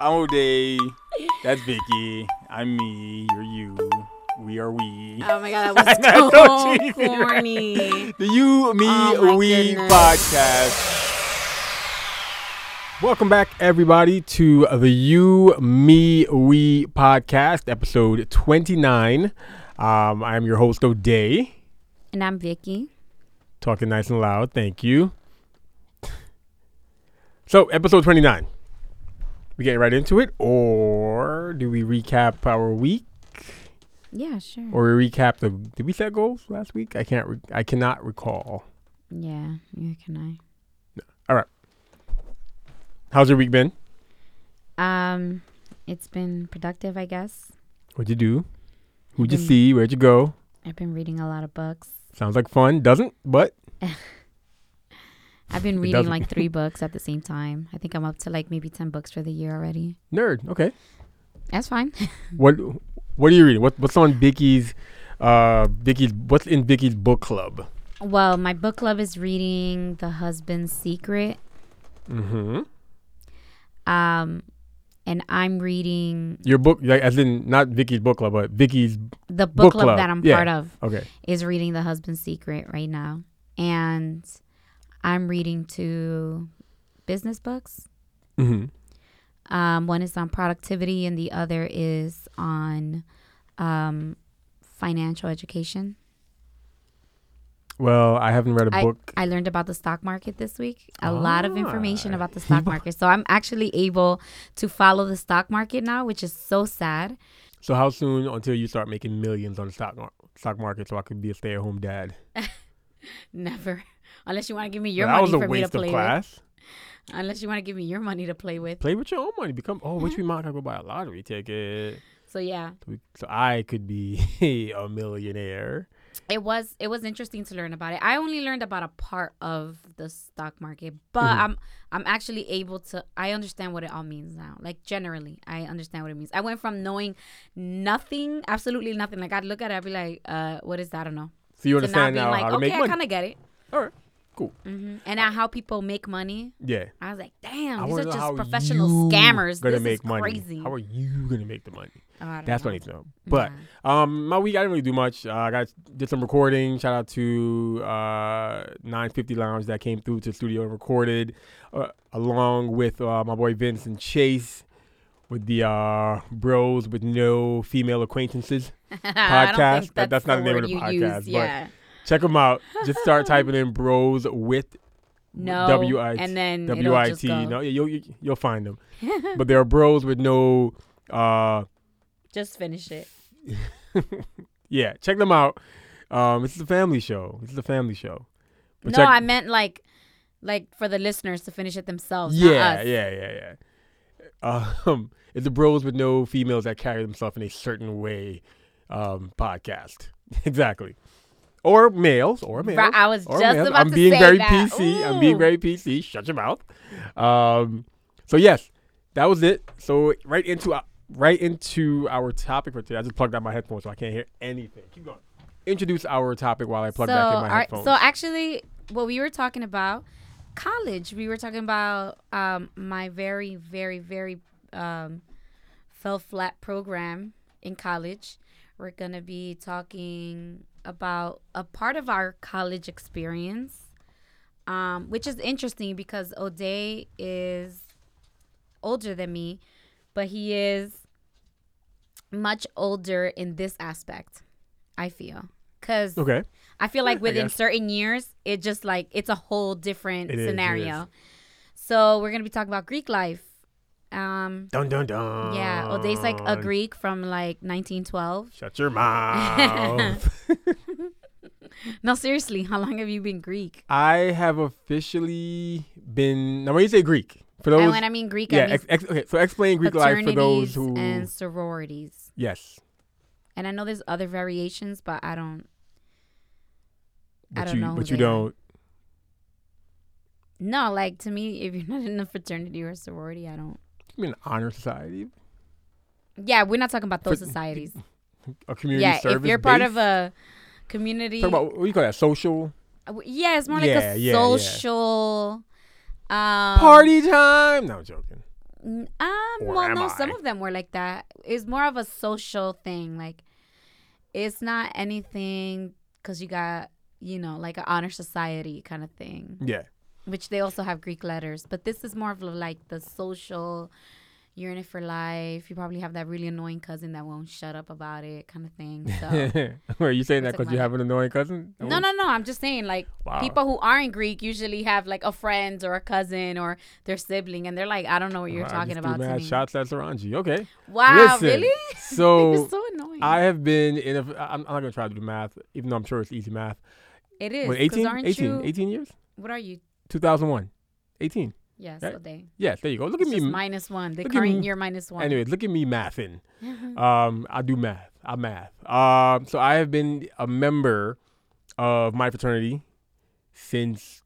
I'm O'Day. That's Vicky. I'm me. You're you. We are we. Oh my god, that was so so cheesy, right? corny. The You, Me, Oh We goodness. podcast. Welcome back, everybody, to the You, Me, We podcast, episode 29. Um, I'm your host, O'Day. And I'm Vicky. Talking nice and loud. Thank you. So, episode 29. We get right into it, or do we recap our week? Yeah, sure. Or we recap the. Did we set goals last week? I can't. Re- I cannot recall. yeah, yeah, can I. No. All right. How's your week been? Um, it's been productive, I guess. What'd you do? Who'd you see? Where'd you go? I've been reading a lot of books. Sounds like fun. Doesn't, but I've been reading like three books at the same time. I think I'm up to like maybe 10 books for the year already. nerd. Okay. That's fine. What What are you reading? What What's on Vicky's? Uh, Vicky's. What's in Vicky's book club? well, my book club is reading The Husband's Secret. Mm-hmm. Um, and I'm reading Your book, like, as in not Vicky's book club, but Vicky's. the book, Book club, club, that I'm yeah. part of. Okay. is reading The Husband's Secret right now. And I'm reading two business books. Mm-hmm. Um, one is on productivity, and the other is on um, financial education. Well, I haven't read a I, book. I learned about the stock market this week. A lot of information Ah. about the stock market. So I'm actually able to follow the stock market now, which is so sad. So how soon until you start making millions on the stock stock market, so I could be a stay at home dad? Never. Unless you want to give me your money for me to waste of play class. with. Unless you want to give me your money to play with. Play with your own money. Become oh, which we might go buy a lottery ticket. So yeah. So I could be a millionaire. it was it was interesting to learn about it. I only learned about a part of the stock market, but Mhm. I'm I'm actually able to I understand what it all means now. Like generally, I understand what it means. I went from knowing nothing, absolutely nothing. Like I'd look at it, I'd be like, uh, what is that? I don't know. So you now understand being now like, how to okay, make I kind of get it. All right, cool. hmm And now how people make money. Yeah. I was like, damn, I these are just professional scammers. Gonna This make is money. crazy. How are you gonna make the money? Oh, That's know. what I need to know. But Nah. um, my week I didn't really do much. Uh, I got did some recording. Shout out to uh 950 Lounge that came through to the studio and recorded, uh, along with uh, my boy Vince and Chase. With the uh, bros with no female acquaintances podcast. That- that's not the name of the podcast, use. but- Yeah. Check them out. Just start typing in bros with No. W I and then W I T. No, you'll you- you'll find them. but there are bros with no. Uh, Just finish it. yeah, check them out. Um, this is a family show. This is a family show. But no, check- I meant like, like for the listeners to finish it themselves. yeah, not us. yeah, yeah, yeah. Um, it's the bros with no females that carry themselves in a certain way. Um, podcast exactly, or males, or males. Right, I was just males. about I'm to being say very that. PC. I'm being very PC. Shut your mouth. Um, so yes, that was it. So right into uh, right into our topic for today. I just plugged out my headphones so I can't hear anything. Keep going. Introduce our topic while I plug so, back in my our- headphones. so actually, what we were talking about, college. We were talking about um, my very, very, very um, fell flat program in college. We're gonna be talking about a part of our college experience, um, which is interesting because O'Day is older than me, but he is much older in this aspect. I feel because okay. I feel like within certain years, it just like it's a whole different it scenario. is. So we're gonna be talking about Greek life. Um, Dun dun dun. yeah, O'Day's like a Greek from like 1912. Shut your mouth. No, seriously, how long have you been Greek? I have officially been. Now, when you say Greek, for those, and when I mean Greek, yeah, I mean ex, ex, okay. So explain Greek life for those fraternities who, and sororities. yes, And I know there's other variations, but I don't. I but don't you, know but you don't. No, like to me, if you're not in a fraternity or a sorority, I don't. You mean honor society, Yeah, we're not talking about those Frat- societies. a community yeah, service. if you're part of a community, talk about what do you call that? Social Uh, yeah, it's more like Yeah, a yeah, yeah. social um party time. No, I'm joking. Um, Or well, no, some of them were like that. It's more of a social thing. Like, it's not anything because you got, you know, like an honor society kind of thing, Yeah. which they also have Greek letters. But this is more of like the social, you're in it for life. You probably have that really annoying cousin that won't shut up about it kind of thing. So, Are you saying that because you have an annoying cousin? no, no, no. I'm just saying, like, Wow. people who aren't Greek usually have like a friend or a cousin or their sibling, and they're like, I don't know what you're I talking about to mad me. shots at Saranji. Okay. Wow, Listen, really? So it's so annoying. I have been in a. I'm, I'm not gonna try to do math, even though I'm sure it's easy math. it is. What, 'cause 18? Aren't 18, you? 18 years? What are you? 2001. 18. Yes, Right. so they. Yes, there you go. Look at me. minus one. The current year minus one. Anyways, look at me mathing. Um, I do math. I math. Um, so I have been a member of my fraternity since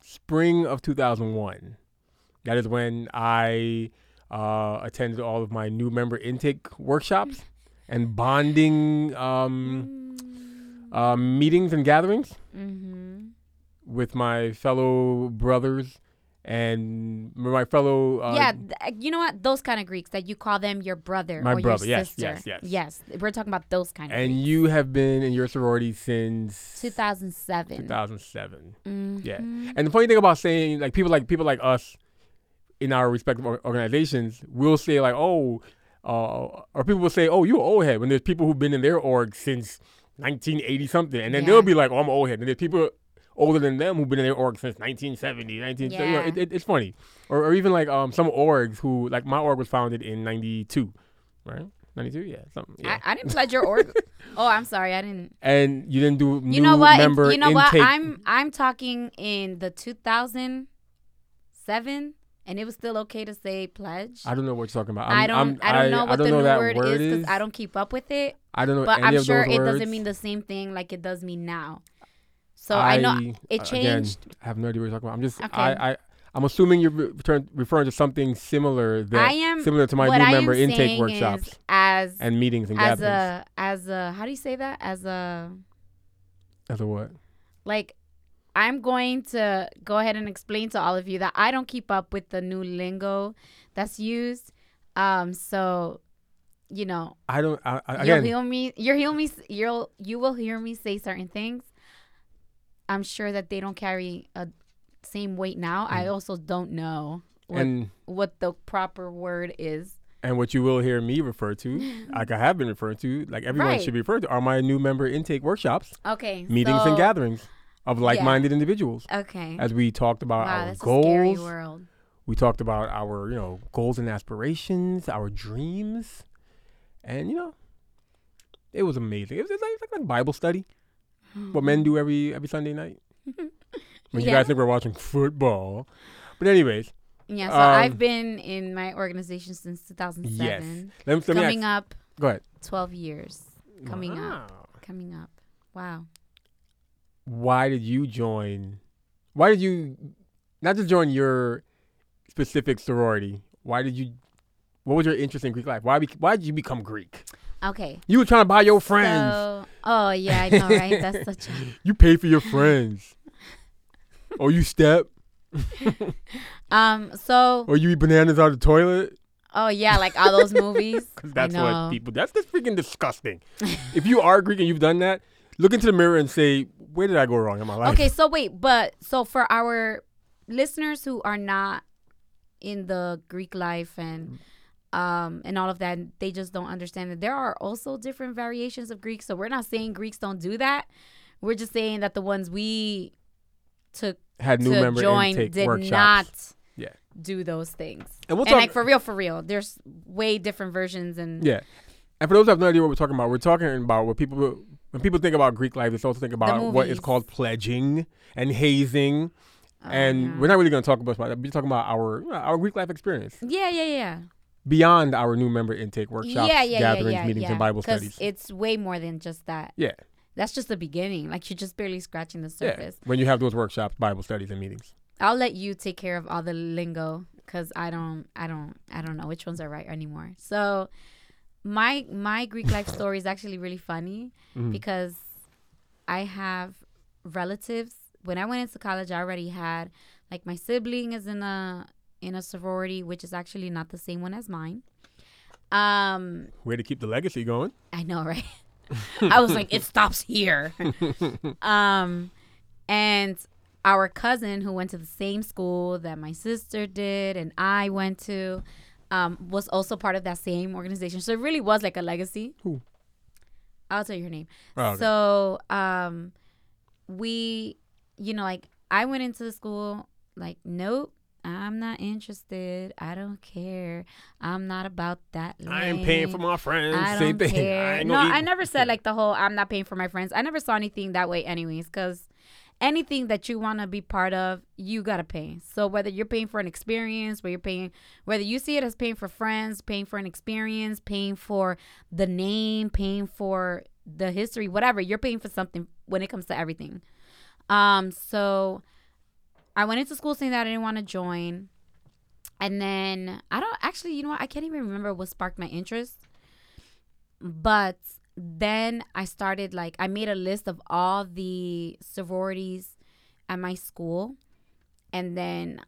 spring of 2001. That is when I uh, attended all of my new member intake workshops and bonding um, um, meetings and gatherings Mm-hmm. with my fellow brothers and my fellow uh, yeah, th- you know what? Those kind of Greeks that you call them your brother My or brother, your yes, sister. yes, yes. Yes, we're talking about those kind of. and Greeks. you have been in your sorority since 2007. 2007. Yeah. Mhm. And the funny thing about saying like people like people like us in our respective or- organizations will say like, oh, uh, or people will say, oh, you're old head when there's people who've been in their org since 1980 something, and then Yeah. they'll be like, oh, I'm old head, and there's people older than them who've been in their org since 1970, 19. so, you know, Yeah. it, it, it's funny, or, or even like um some orgs who like my org was founded in 92, right? 92, yeah, something. Yeah. I, I didn't pledge your org. oh, I'm sorry, I didn't. and you didn't do new You know what? member you know what? I'm I'm talking in the 2007, and it was still okay to say pledge. I don't know what you're talking about. I I'm, don't. I'm, I don't know what I don't the know new word, word is because I don't keep up with it. I don't know. But I'm sure it doesn't mean the same thing like it does me now. So I, know it uh, changed. Again, I have no idea what you're talking about. I'm just. Okay. I, I. I'm assuming you're return, referring to something similar that I am similar to my new I member intake workshops as and meetings and as gatherings. a as a how do you say that as a As a what? like I'm going to go ahead and explain to all of you that I don't keep up with the new lingo that's used. Um, so you know, I don't. I, I, you'll again, hear me. You'll hear me. You'll you will hear me say certain things. I'm sure that they don't carry a same weight now. I Mm. also don't know what, and what the proper word is. and what you will hear me refer to, like I have been referred to, like everyone Right. should be referred to, are my new member intake workshops, Okay, meetings so, and gatherings of like-minded individuals. Okay. As we talked about wow, our that's a scary goals, world. we talked about our you know goals and aspirations our dreams and you know it was amazing it was, it was like, like a bible study what men do every every sunday night when you guys think we're watching football but anyways Yeah, so Um, I've been in my organization since 2007. let me, let me Coming ask, up go ahead 12 years. Coming up. Wow. Coming up. Wow. why did you join why did you not just join your specific sorority why did you what was your interest in greek life why why did you become greek Okay. you were trying to buy your friends So, oh yeah, I know, right? That's such a You pay for your friends. or you step. um. So, Or you eat bananas out of the toilet. oh yeah, like all those movies. Because that's what people, that's just freaking disgusting. if you are Greek and you've done that, look into the mirror and say, where did I go wrong in my life? Okay, so wait, but so for our listeners who are not in the Greek life and um and all of that, they just don't understand that there are also different variations of Greek. So we're not saying Greeks don't do that. We're just saying that the ones we took Had new to member join did workshops. not Yeah. do those things. And we'll and talk. like for real, for real, there's way different versions and yeah. And for those who have no idea what we're talking about, we're talking about what people, when people think about Greek life, they also think about what is called pledging and hazing. Oh, and yeah. we're not really going to talk about that. We're talking about our our Greek life experience yeah, yeah, yeah. Beyond our new member intake workshops, yeah, yeah, gatherings, yeah, yeah, meetings, yeah. and Bible studies. It's way more than just that. yeah. That's just the beginning. Like you're just barely scratching the surface. when you have those workshops, Bible studies, and meetings. I'll let you take care of all the lingo because I don't, I don't, I don't know which ones are right anymore. So my my Greek life story is actually really funny Mhm. because I have relatives. When I went into college, I already had like my sibling is in a in a sorority, which is actually not the same one as mine. Um, Way to keep the legacy going. I know, right? I was like, it stops here. um, and our cousin who went to the same school that my sister did and I went to, um, was also part of that same organization. So it really was like a legacy. Who? I'll tell you her name. Oh, okay. So, um, we, you know, like I went into the school like, nope, I'm not interested. I don't care. I'm not about that. I ain't paying for my friends. I Same don't thing. care. I ain't no, I never said like the whole I'm not paying for my friends. I never saw anything that way, anyways, because anything that you want to be part of, you gotta pay. So whether you're paying for an experience, whether you're paying, whether you see it as paying for friends, paying for an experience, paying for the name, paying for the history, whatever, you're paying for something when it comes to everything. Um, so I went into school saying that I didn't want to join. And then I don't actually, you know what? I can't even remember what sparked my interest. But then I started like I made a list of all the sororities at my school and then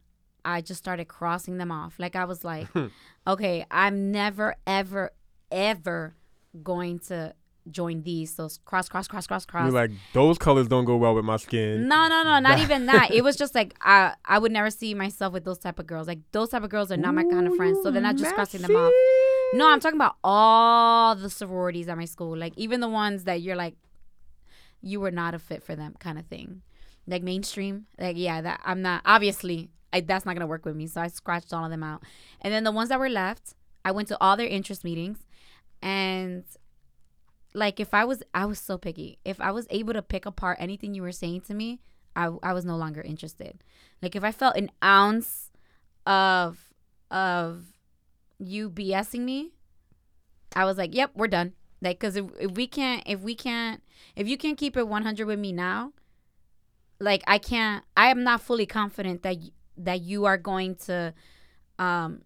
I just started crossing them off. Like I was like, okay, I'm never ever ever going to join these. So cross cross cross cross cross. You're like those colors don't go well with my skin. No, no, no, not even that. It was just like I I would never see myself with those type of girls. Like those type of girls are not my kind of friends. So they're not just crossing them off. No, I'm talking about all the sororities at my school. Like even the ones that you're like you were not a fit for them kind of thing. Like mainstream. Like yeah, that I'm not obviously I, that's not gonna work with me. So I scratched all of them out. And then the ones that were left, I went to all their interest meetings and like if I was I was so picky. If I was able to pick apart anything you were saying to me, I I was no longer interested. Like if I felt an ounce of of you BSing me, I was like, "Yep, we're done." Like cuz if, if we can't if we can't if you can't keep it 100 with me now, like I can't I am not fully confident that that you are going to um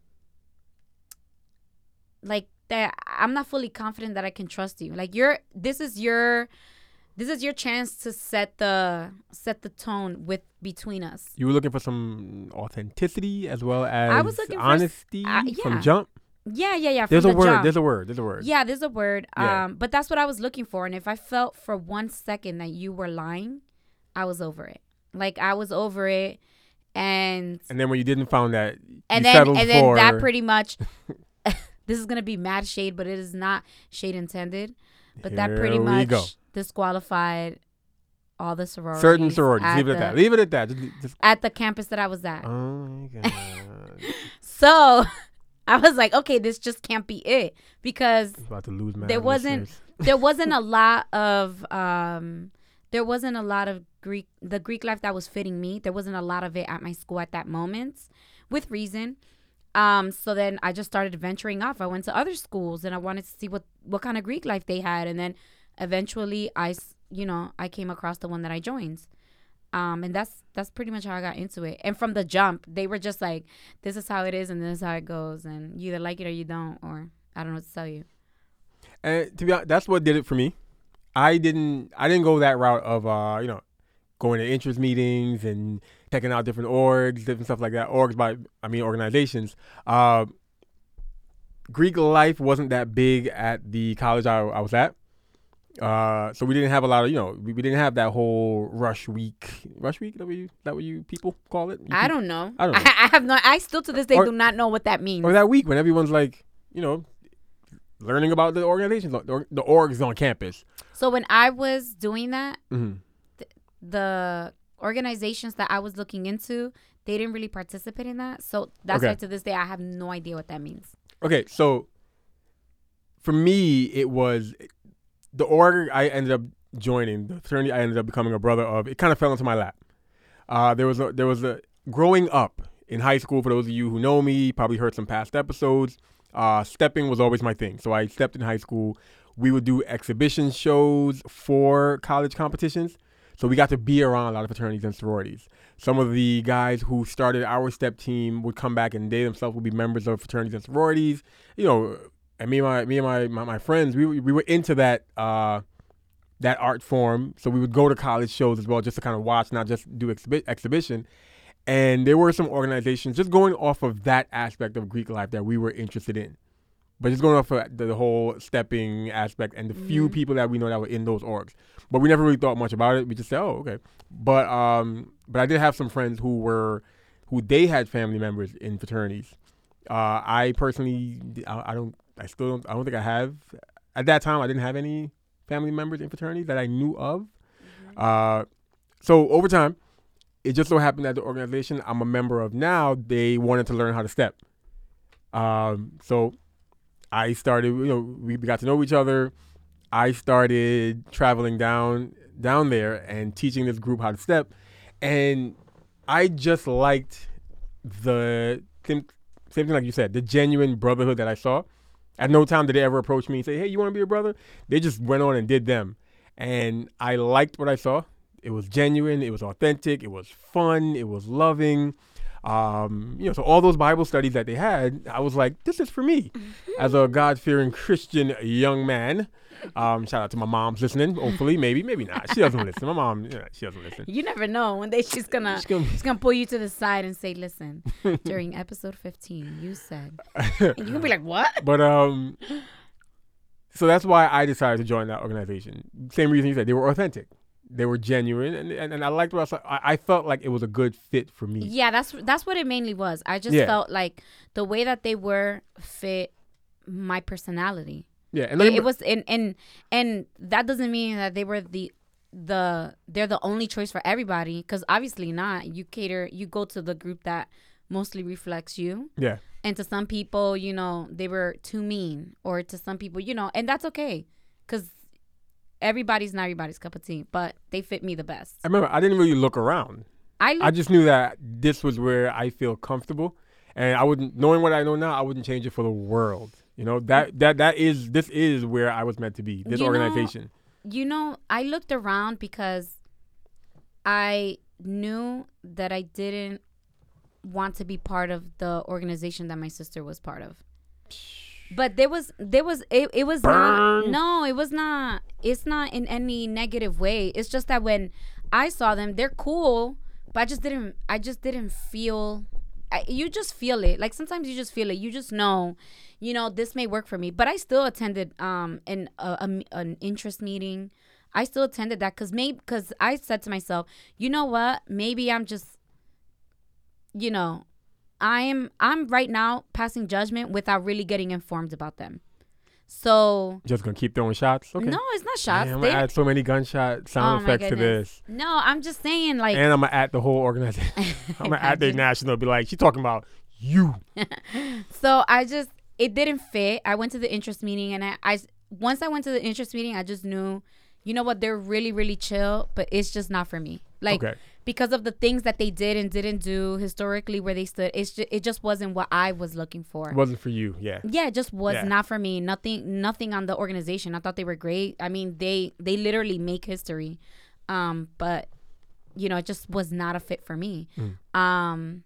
like that I'm not fully confident that I can trust you. Like you're this is your this is your chance to set the set the tone with between us. You were looking for some authenticity as well as I was looking for honesty uh, from yeah. jump. Yeah, yeah, yeah. There's from a the word. jump. There's a word. There's a word. Yeah, there's a word. Yeah. Um, but that's what I was looking for. And if I felt for one second that you were lying, I was over it. Like I was over it, and And then when you didn't find that, and then and then that pretty much. this is gonna be mad shade, but it is not shade intended. But that pretty Here much go. disqualified all the sororities. certain sororities. Leave it the, at that. Leave it at that. Just, just, At the campus that I was at. oh my god. So I was like, okay, this just can't be it because about to lose. There wasn't- there wasn't a lot of um there wasn't a lot of Greek the Greek life that was fitting me. There wasn't a lot of it at my school at that moment with reason. Um so then I just started venturing off. I went to other schools and I wanted to see what what kind of Greek life they had and then eventually I, you know, I came across the one that I joined. Um and that's that's pretty much how I got into it. And from the jump, they were just like this is how it is and this is how it goes and you either like it or you don't or I don't know what to tell you. And to be honest, that's what did it for me. I didn't. I didn't go that route of uh, you know, going to interest meetings and checking out different orgs, different stuff like that. Orgs by I mean organizations. Uh, Greek life wasn't that big at the college I, I was at. Uh, so we didn't have a lot of you know we, we didn't have that whole rush week rush week that what you that what you people call it You I don't know. I don't know. I, have no. I still to this day Or- do not know what that means. or that week when everyone's like you know learning about the organizations the, the orgs on campus so when I was doing that, hmm the organizations that I was looking into, they didn't really participate in that. So that's Okay. why to this day I have no idea what that means. Okay, so for me, it was the org I ended up joining, the fraternity I ended up becoming a brother of. It kind of fell into my lap. Uh, there was a there was a growing up in high school. For those of you who know me, probably heard some past episodes. Uh, stepping was always my thing. So I stepped in high school. We would do exhibition shows for college competitions. So we got to be around a lot of fraternities and sororities. Some of the guys who started our step team would come back and they themselves would be members of fraternities and sororities. You know, and me and my me and my my, my friends, we we were into that uh, that art form. So we would go to college shows as well, just to kind of watch, not just do exhibi- exhibition. And there were some organizations just going off of that aspect of Greek life that we were interested in. But just going off of the, whole stepping aspect and the few Mhm. people that we know that were in those orgs. But we never really thought much about it. We just said, oh, okay. But um, but I did have some friends who were, who they had family members in fraternities. Uh, I personally, I, I don't, I still don't, I don't think I have. At that time, I didn't have any family members in fraternities that I knew of. Uh, so over time, it just so happened that the organization I'm a member of now, they wanted to learn how to step. Um, so I started, you know, we got to know each other. I started traveling down down there and teaching this group how to step, and I just liked the same, same thing like you said, the genuine brotherhood that I saw. At no time did they ever approach me and say, "Hey, you want to be a brother?" They just went on and did them, and I liked what I saw. It was genuine. It was authentic. It was fun. It was loving. Um, you know, so all those Bible studies that they had, I was like, this is for me, as a God fearing Christian young man. Um, shout out to my mom's listening. Hopefully, maybe, maybe not. She doesn't listen. My mom, yeah, she doesn't listen. You never know. One day she's gonna She's gonna- she's gonna pull you to the side and say, "Listen, during episode 15, you said," and you're gonna be like, "What?" But um, so that's why I decided to join that organization. Same reason you said they were authentic, they were genuine, and and, and I liked what I saw. I, I felt like it was a good fit for me. Yeah, that's that's what it mainly was. I just Yeah. felt like the way that they were fit my personality. Yeah, and It, it was and and and that doesn't mean that they were the the they're the only choice for everybody because obviously not. You cater you go to the group that mostly reflects you. yeah, And to some people, you know, they were too mean, or to some people, you know, and that's okay, because everybody's not everybody's cup of tea, but they fit me the best. I remember I didn't really look around. I, I just knew that this was where I feel comfortable, and I wouldn't, knowing what I know now, I wouldn't change it for the world. You know that that that is this is where I was meant to be. This You know, organization. you know, I looked around because I knew that I didn't want to be part of the organization that my sister was part of. But there was there was it, it was not no, it was not it's not in any negative way. It's just that when I saw them, they're cool, but I just didn't I just didn't feel I, you just feel it. Like sometimes you just feel it. You just know, you know, this may work for me. But I still attended um an a, a- an interest meeting. I still attended that because maybe because I said to myself, you know what? Maybe I'm just, you know, I am I'm right now passing judgment without really getting informed about them. So Just gonna keep throwing shots. Okay. no, it's not shots. Man, I'm They- gonna add so many gunshot oh sound Oh effects to this, no, I'm just saying like and I'm gonna add the whole organization. I'm gonna add the national. Be like, she talking about you. So I just it didn't fit. I went to the interest meeting and I, I once I went to the interest meeting, I just knew, you know what, they're really really chill, but it's just not for me. Like Okay. Because of the things that they did and didn't do historically where they stood, it's it just wasn't what I was looking for. It wasn't for you. Yeah. yeah, it just was Yeah. not for me. Nothing nothing on the organization. I thought they were great. I mean, they they literally make history. Um, but you know, it just was not a fit for me. Mm. Um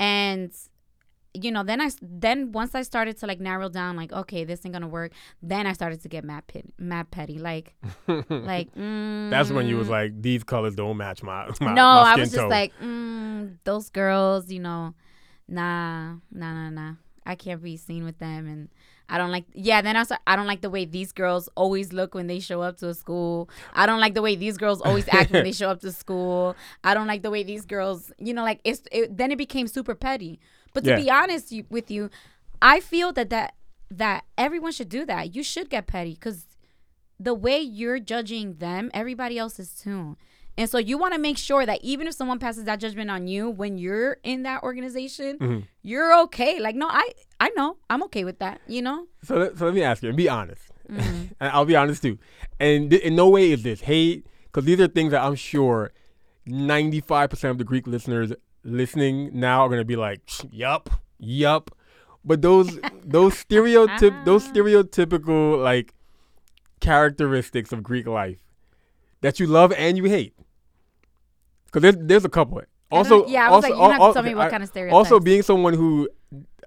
and you know, then I then once I started to like narrow down, like okay, this ain't gonna work. Then I started to get mad pit, mad petty, like like. Mm, That's when you was like, these colors don't match my. my no, my I was just like, mm, those girls, you know, nah, nah, nah, nah. I can't be seen with them, and I don't like. Yeah, then I was, I don't like the way these girls always look when they show up to a school. I don't like the way these girls always act when they show up to school. I don't like the way these girls, you know, like it's. It, then it became super petty. But to Yeah. be honest you, with you, I feel that that that everyone should do that. You should get petty because the way you're judging them, everybody else is too. And so you want to make sure that even if someone passes that judgment on you when you're in that organization, Mhm. you're okay. Like, no, I I know. I'm okay with that, you know? So, let- so let me ask you, and be honest. Mhm. and I'll be honest too. And th- in no way is this hate, because these are things that I'm sure 95% of the Greek listeners listening now are gonna be like, yup, yup. But those those stereotyp those Ah. stereotypical like characteristics of Greek life that you love and you hate. Because there's there's a couple. Also, yeah, I was also, like, you have to tell me what I- kind of stereotypes. also being someone who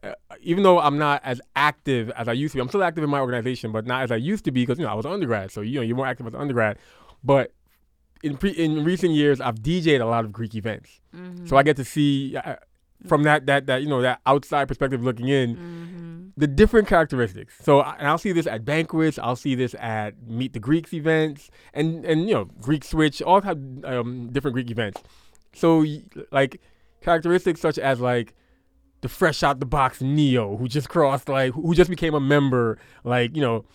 uh, even though i'm not as active as i used to be i'm still active in my organization but not as i used to be because you know i was an undergrad so you know you're more active as an undergrad but in pre, in recent years I've DJed a lot of Greek events, Mm-hmm. so I get to see uh, from that that that you know that outside perspective looking in Mm-hmm. the different characteristics. So and I'll see this at banquets, I'll see this at Meet the Greeks events, and and you know Greek Switch, all have um, different Greek events. So like characteristics such as like the fresh out the box Neo who just crossed like who just became a member like you know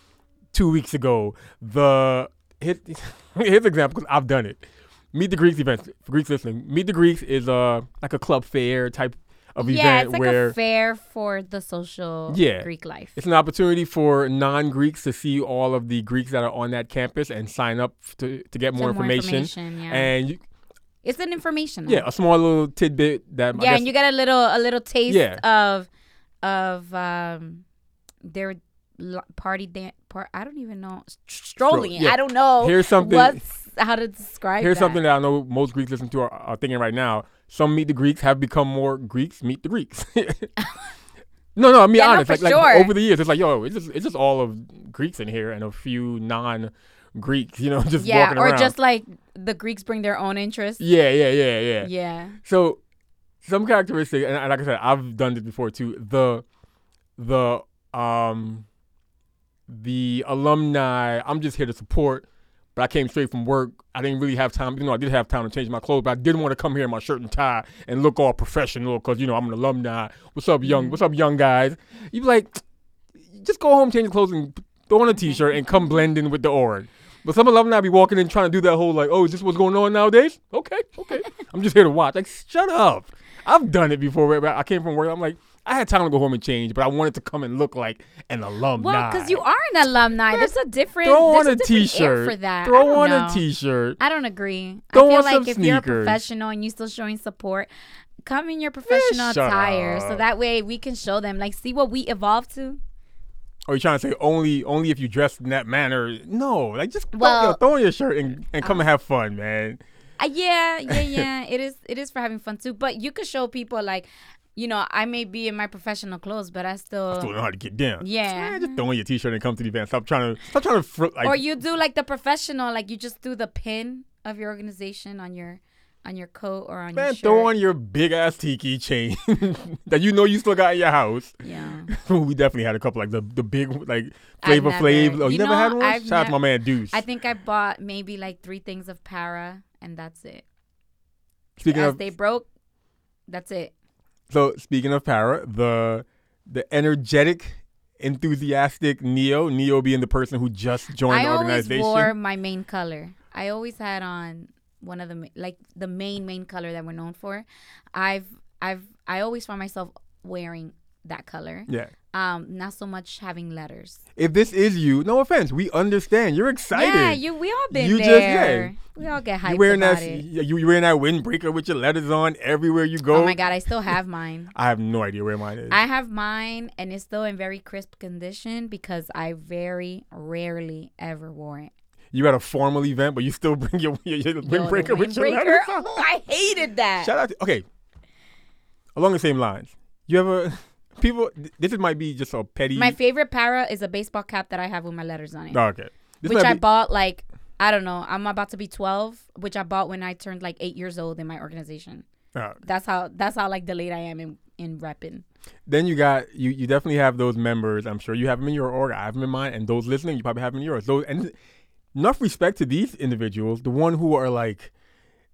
two weeks ago. The his, his example because I've done it. Meet the Greeks events for Greeks listening. Meet the Greeks is uh like a club fair type of yeah, event it's like where a fair for the social Yeah. Greek life. it's an opportunity for non-Greeks to see all of the Greeks that are on that campus and sign up to, to get more Some information. yeah. And you, it's an information. yeah, a small little tidbit that yeah, guess, and you get a little a little taste Yeah. of of um their party dance. Par- I don't even know strolling. yeah. I don't know. here's something. What's how to describe? Here's that. something that I know most Greeks listen to are, are thinking right now. Some meet the Greeks have become more Greeks meet the Greeks. no, no, I mean Yeah, honest. for like, like over the years, it's like yo, it's just it's just all of Greeks in here and a few non-Greeks, you know, just yeah, walking or around. just like the Greeks bring their own interests. yeah, yeah, yeah, yeah. Yeah. So some characteristics, and and like I said, I've done this before too. The the um the alumni. I'm just here to support, but I came straight from work. I didn't really have time. You know, I did have time to change my clothes, but I didn't want to come here in my shirt and tie and look all professional because you know I'm an alumni. What's up, young? Mm-hmm. What's up, young guys? You be like, just go home, change your clothes, and throw on a t-shirt and come blend in with the org. But some alumni be walking in trying to do that whole like, oh, is this what's going on nowadays? Okay, okay. I'm just here to watch. Like, shut up. I've done it before. I came from work. I'm like, I had time to go home and change, but I wanted to come and look like an alumni. Well, because you are an alumni. There's a different. throw on a air t-shirt. for that. Throw on know. a t-shirt. I don't agree. Throw I feel on like some if you're a professional and you're still showing support, come in your professional shut attire so that way we can show them like see what we evolved to. Or you trying to say only only if you dress in that manner? No, like just throw, Well- yo, throw on your shirt and, and come and have fun, man. Uh, yeah, yeah, yeah. it is. It is for having fun too. But you could show people like, you know, I may be in my professional clothes, but I still. Still know how to get down. Yeah. Just throw on your t-shirt and come to the event. Stop trying to stop trying to fr- like or you do like the professional, like you just do the pin of your organization on your on your coat or on your man shirt. throw on your big ass tiki chain that you know you still got in your house. yeah. we definitely had a couple like the the big like I've Flavor. Oh, you, you never know, had one? I've Shout out to my man Deuce. I think I bought maybe like three things of para, and that's it. Speaking As of they broke, that's it. So speaking of para, the the energetic, enthusiastic Neo, Neo being the person who just joined I the always organization. wore my main color. I always had on one of the like the main main color that we're known for. I've I've I always find myself wearing that color. yeah. Um, not so much having letters. If this is you, no offense, we understand. You're excited. Yeah, you we all been You just- there. yeah. We all get hyped you wearing about that it. you, you wearing that windbreaker with your letters on everywhere you go. Oh my god, I still have mine. I have no idea where mine is. I have mine and it's still in very crisp condition because I very rarely ever wore it. you at a formal event, but you still bring your, your, your Yo, the windbreaker with your windbreaker? letters on. Oh, I hated that. Shout out to okay. Along the same lines, you ever people? This is might be just a petty. My favorite para is a baseball cap that I have with my letters on it, Oh, okay. This which I be- bought like I don't know. I'm about to be 12, which I bought when I turned like eight years old in my organization. uh, That's how that's how like delayed I am in in repping. then you got you. You definitely have those members. I'm sure you have them in your org. I have them in mine, and those listening, you probably have them in yours. Those and enough respect to these individuals. The one who are like,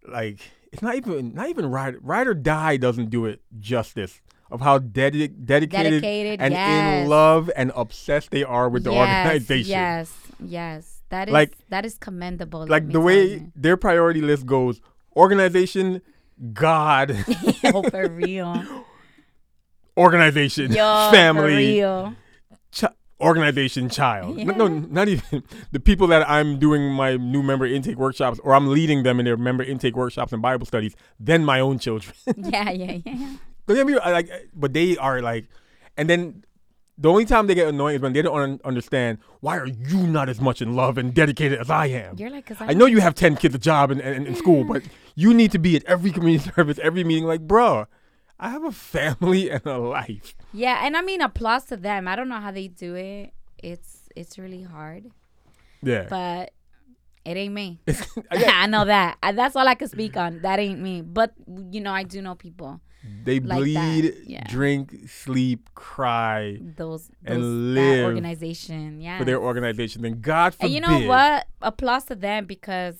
like it's not even not even ride ride or die doesn't do it justice of how dedi- dedicated, Dedicated, and yes. in love and obsessed they are with the yes, organization. Yes, yes. That is Like- that is commendable. like the way their priority list goes organization god oh, for real. organization Yo, family For real. organization child no, no not even the people that i'm doing my new member intake workshops or i'm leading them in their member intake workshops and bible studies then my own children Yeah, yeah, yeah. Don't get me wrong, like but they are like and then the only time they get annoying is when they don't un- understand why are you not as much in love and dedicated as i am You're like, cause I, I know you have 10 kids, a job, and, and, in school, but you need to be at every community service, every meeting. Like, bro, I have a family and a life. Yeah, and I mean applause to them. I don't know how they do it. It's it's really hard, Yeah. but It ain't me. I know that. I, that's all I can speak on. That ain't me. But you know, I do know people. they Like bleed, yeah. drink, sleep, cry Those, And those that live organization. Yeah. for their organization. Then God forbid. and you know what? Applause to them because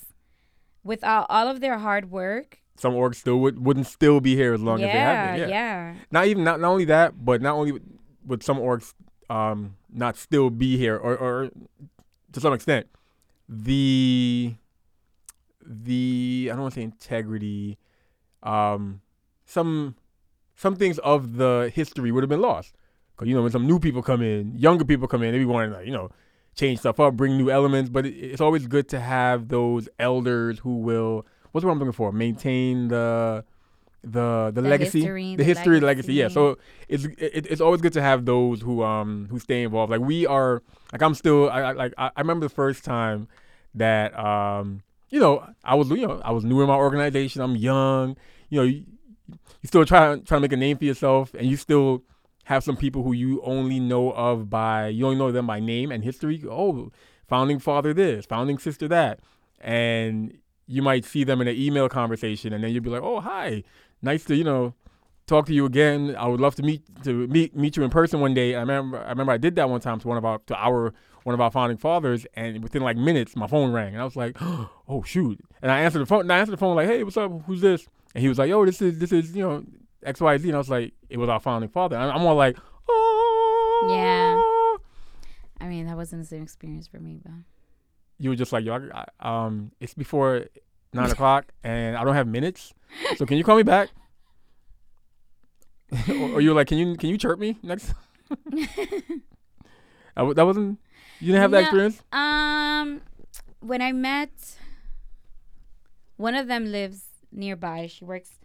without all of their hard work, Some orgs still would, wouldn't still be here as long yeah, as they have been. yeah, Not even not, not only that, but not only would, would some orgs um not still be here, or, or to some extent, the the I don't want to say integrity, um, some some things of the history would have been lost. Cause you know when some new people come in, younger people come in, they be wanting to you know change stuff up, bring new elements. But it, it's always good to have those elders who will what's what I'm looking for maintain the the the, The legacy, history, the, the history, the legacy. Yeah. So it's it, it's always good to have those who um who stay involved. Like we are like I'm still I, I like I, I remember the first time that um you know I was you know I was new in my organization. I'm young. You know you, you still try trying to make a name for yourself, and you still have some people who you only know of by you only know them by name and history. Oh, founding father this, founding sister that, and you might see them in an email conversation, and then you'd be like, oh hi, nice to you know talk to you again. I would love to meet to meet meet you in person one day. I remember I remember I did that one time to one of our to our one of our founding fathers, and within like minutes my phone rang, and I was like, oh shoot, and I answered the phone. And I answered the phone like, hey, what's up? Who's this? And he was like, yo, this is this is you know X Y Z, and I was like, it was our founding father. And I'm all like, oh Yeah. I mean, that wasn't the same experience for me, but You were just like, yo, I, I- um, it's before nine o'clock, and I don't have minutes, so can you call me back? or, or you were like, can you can you chirp me next? that, that wasn't. You didn't have that No. experience. Um, when I met, one of them lives nearby. She works.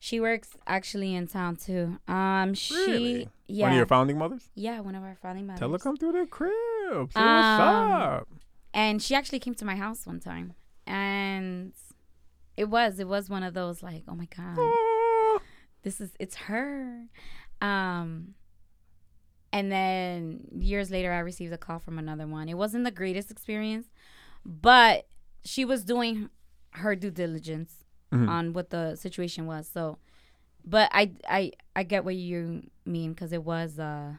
She works actually in town too. Um, she Really? yeah One of your founding mothers. yeah one of our founding mothers. Tell her come through the crib. Say what's Um, up. and she actually came to my house one time, and it was it was one of those like oh my god this is it's her um and then years later i received a call from another one it wasn't the greatest experience but she was doing her due diligence Mhm. on what the situation was so but i i i get what you mean because it was uh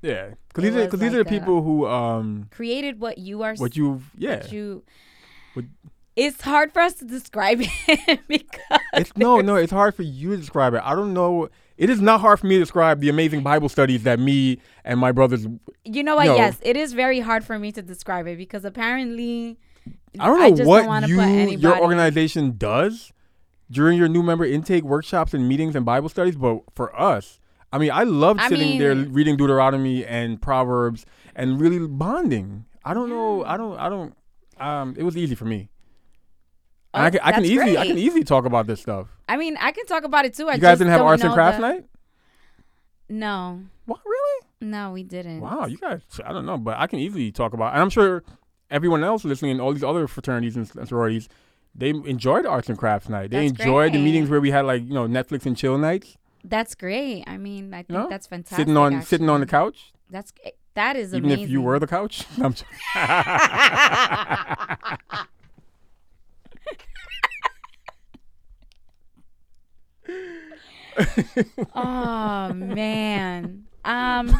Yeah, because these are because these are the people who um created what you are what you yeah. what you What- it's hard for us to describe it because It's no no. It's hard for you to describe it. I don't know. It is not hard for me to describe the amazing Bible studies that me and my brothers. You know what? No. Yes, it is very hard for me to describe it because apparently I don't know just what wanna you put your organization does during your new member intake workshops and meetings and Bible studies, but for us, I mean, I love I sitting there reading Deuteronomy and Proverbs and really bonding. I don't know. I don't. I don't. Um, it was easy for me. Oh, I can, I can easily I can easily talk about this stuff. I mean, I can talk about it too. I you guys just didn't have arts and crafts the- night? No, What really? no, we didn't. Wow, you guys, I don't know, but I can easily talk about, and I'm sure everyone else listening, and all these other fraternities and, sororities, they enjoyed arts and crafts night. They That's enjoyed the meetings where we had like you know Netflix and chill nights, That's great. I mean, I think No? that's fantastic. sitting on sitting on the couch, That's eh, that is amazing. even if you were the couch. I'm oh man. Um.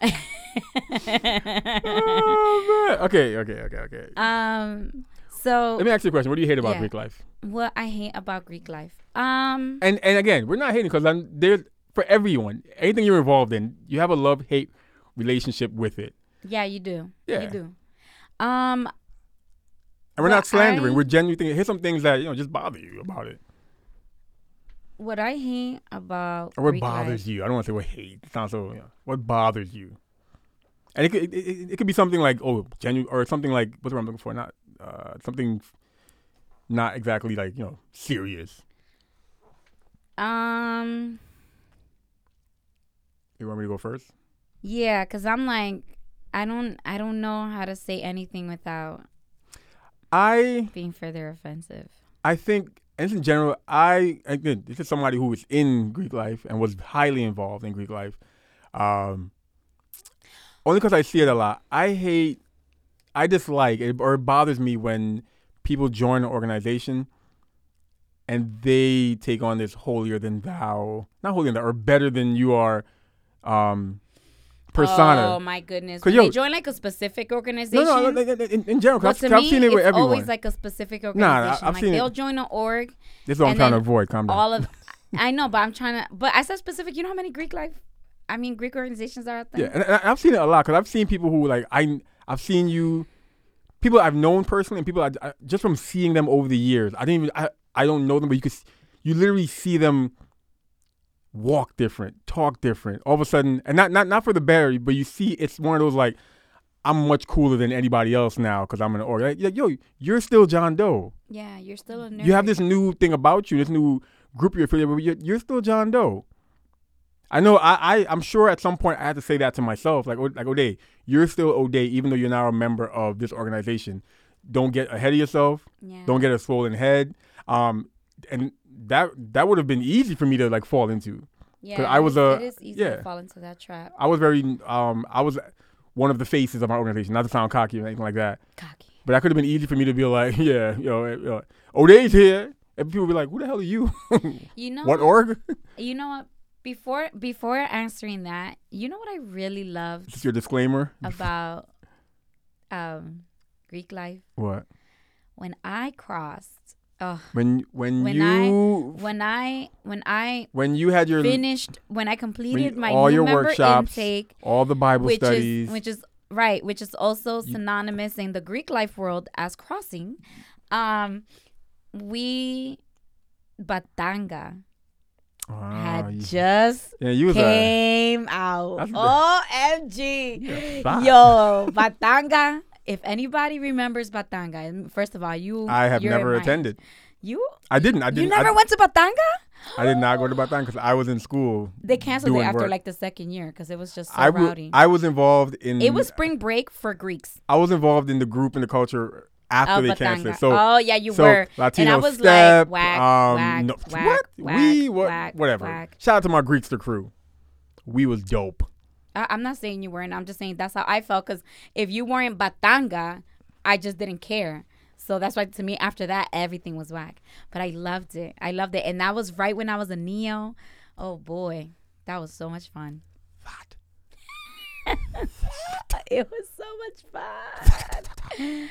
oh, man. Okay, okay, okay, okay. um. So Let me ask you a question. What do you hate about Yeah. Greek life? what I hate about Greek life. Um. And and again, we're not hating because I'm there for everyone. Anything you're involved in, you have a love hate relationship with it, Yeah, you do. Yeah. You do. Um. and we're not slandering. I- we're genuinely thinking. Here's some things that you know just bother you about it. What I hate about Or what Greek bothers life, you? I don't want to say what hate. It sounds so. You know, what bothers you? And it could it, it, it could be something like oh genuine or something like what's what I'm looking for? Not uh, something not exactly like you know serious. Um. You want me to go first? Yeah, cause I'm like, I don't, I don't know how to say anything without I being further offensive. I think, and in general, I again, this is somebody who was in Greek life and was highly involved in Greek life. Um, only because I see it a lot. I hate. I dislike it, or it bothers me when people join an organization and they take on this holier than thou, not holier than thou, or better than you are, um, persona. Oh my goodness! 'Cause, When they yo- join like a specific organization. no, no, like, in, in general, But because to I've, me, seen it with it's everyone. always like a specific organization. Nah. I've like seen it. they'll join an org, this is what I'm trying to avoid. Calm down. all of. I know, but I'm trying to. But I said specific. You know how many Greek life? I mean, Greek organizations are out there. Yeah, and, and I've seen it a lot because I've seen people who like I I've seen you, people I've known personally, and people I, I, just from seeing them over the years. I didn't even I, I don't know them, but you could you literally see them walk different, talk different. All of a sudden, and not not not for the better, but you see it's one of those like I'm much cooler than anybody else now because I'm an org. Like, like, yo, you're still John Doe. Yeah, you're still a nerd. You have this new thing about you, this new group you're affiliated with. You're, you're still John Doe. I know. I, I I'm sure at some point I had to say that to myself. Like like O'Day, you're still O'Day, even though you're now a member of this organization. Don't get ahead of yourself. Yeah. Don't get a swollen head. Um, and that that would have been easy for me to like fall into. yeah, I was a- It is easy yeah. to fall into that trap. I was very um I was one of the faces of my organization. Not to sound cocky or anything like that, Cocky. but that could have been easy for me to be like, yeah, you know, uh, O'Day's here, and people would be like, who the hell are you? You know what org? You know what? Before before answering that, you know what I really loved Is your disclaimer? about um Greek life What? when I crossed. Oh, When when, When you when I when I when you had your finished when I completed my all your workshops, intake, all the Bible which studies, is which is right, which is also synonymous in the Greek life world as crossing. Um, we Batanga Ah, had you- just yeah, you was a came out. OMG. Yo, Batanga. If anybody remembers Batanga, first of all, you I have never attended. You I didn't. I you didn't. You never I, went to Batanga? I did not go to Batanga because I was in school. They canceled it after work. like the second year because it was just so I w- rowdy. I was involved in. it was spring break for Greeks. I was involved in the group and the culture after they canceled. it. So oh yeah, you so were. Latino and I was step, like, whack, um, whack, no, whack, what? whack, we what? whack, whatever. whack. Shout out to my Greekster crew. We was dope. I, I'm not saying you weren't. I'm just saying that's how I felt. Because if you weren't Batanga, I just didn't care. So that's why to me after that everything was whack. But I loved it. I loved it, and that was right when I was a neo. Oh boy, that was so much fun. What? it was so much fun.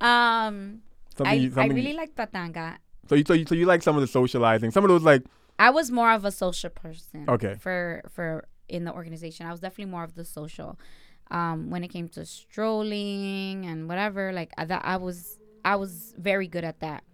um, Something, I, you- I really liked Batanga. so you so you so you like some of the socializing, some of those like I was more of a social person. Okay. For for in the organization, I was definitely more of the social. Um, when it came to strolling and whatever, like I, that, I was I was very good at that.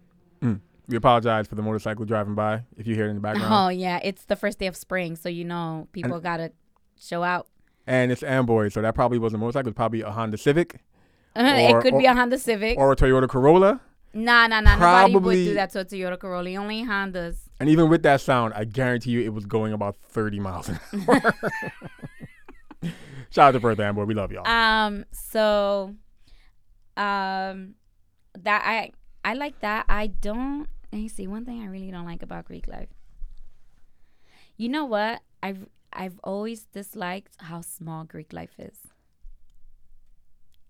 we apologize for the motorcycle driving by if you hear it in the background. Oh yeah, it's the first day of spring, so you know people gotta show out. And it's Amboy, so that probably wasn't a motorcycle. It's probably a Honda Civic it Or- could be a Honda Civic. or a Toyota Corolla. nah, nah, nah. Nobody would do that to a Toyota Corolla. Only Hondas. And even with that sound, I guarantee you it was going about 30 miles an hour. Shout out to Perth Amboy. We love y'all. Um. So, um, that I I like that. I don't. Let me see. One thing I really don't like about Greek life. You know what? I've I've always disliked how small Greek life is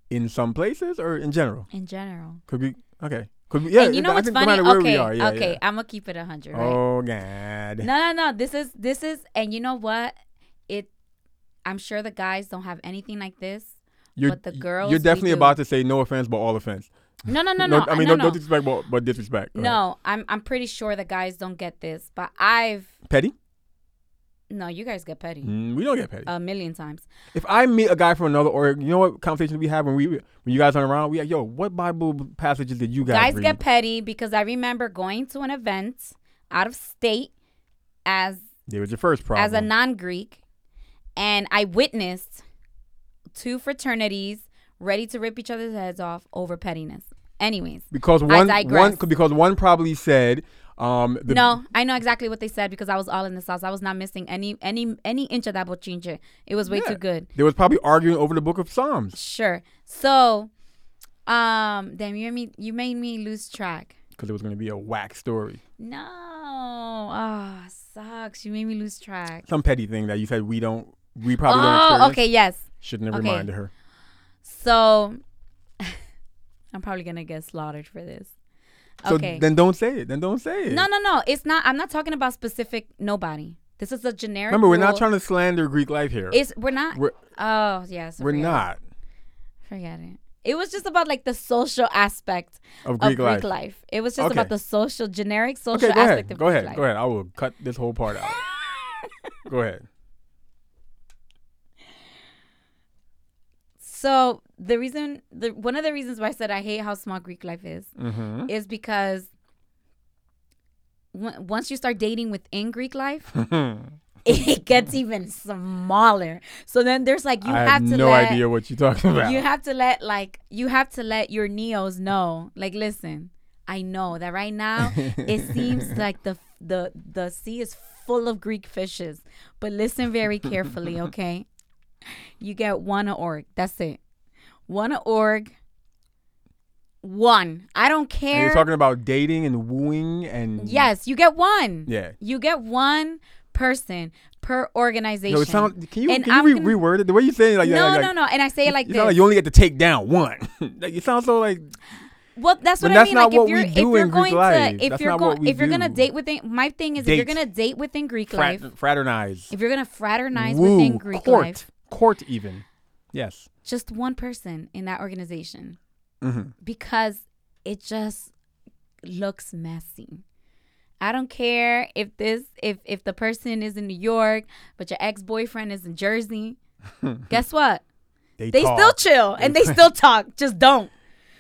in some places or in general? in general. Could be okay. Yeah. and you know I what's funny? No where okay, we are, yeah, okay. yeah. I'm gonna keep it a hundred. Right? Oh God. No, no, no. This is this is, and you know what? It. I'm sure the guys don't have anything like this. You're, but the girls, You're definitely about to say no offense, but all offense. No, no, no, no. I mean, no, no, no. disrespect, but, but disrespect. Go ahead. No, I'm I'm pretty sure the guys don't get this, but I've Petty? No, you guys get petty Mm, we don't get petty. a million times. if I meet a guy from another, or you know what conversation we have when we when you guys aren't around, we like, yo, what Bible passages did you guys, Guys read? get petty because I remember going to an event out of state as It was your first problem. as a non-Greek, and I witnessed two fraternities ready to rip each other's heads off over pettiness. Anyways, because one one because one probably said, um, the, no, I know exactly what they said because I was all in the sauce. I was not missing any any any inch of that bochinche. It was way Yeah. too good. They was probably arguing over the book of Psalms Sure. So, um, damn, you made me you made me lose track. because it was going to be a whack story. No, ah, sucks. You made me lose track. Some petty thing that you said we don't, we probably don't Oh, okay, yes. Shouldn't have Okay. reminded her. So, I'm probably gonna get slaughtered for this. So okay. then don't say it. Then don't say it. no, no, no. It's not. I'm not talking about specific nobody. This is a generic. Remember, we're not trying to slander Greek life here. It's we're not. We're- oh yes. we're forget it. not Forget it. It was just about like the social aspect of of Greek Greek life. life. It was just Okay. about the social, generic social Okay, go aspect ahead. of Go Greek ahead. life. Go ahead. Go ahead. I will cut this whole part out. go ahead. So the reason, the one of the reasons why I said I hate how small Greek life is, Mm-hmm. is because w- once you start dating within Greek life, it gets even smaller. So then there's like you I have, have to no let, idea what you're talking about. you have to let like you have to let your neos know like listen i know that right now it seems like the the the sea is full of greek fishes but listen very carefully okay you get one org. That's it. One org. One. I don't and care. you're talking about dating and wooing and yes you get one. Yeah. you get one person per organization. Yo, it sound, can you, And can you re- gonna- reword it? The way you say it? Like, no like, no no. And i say it like you this. like you only get to take down one. like, you sound so like Well, that's what that's I mean. not like if you're if you're going life. to if That's you're going if you're gonna date within my thing is if you're gonna date within Greek frat- life, fraternize, if you're gonna fraternize woo, within Greek court, life, court even. Yes. just one person in that organization Mm-hmm. because it just looks messy. I don't care if this if if the person is in New York but your ex boyfriend is in Jersey. guess what? They still talk. chill and they still talk. Just don't.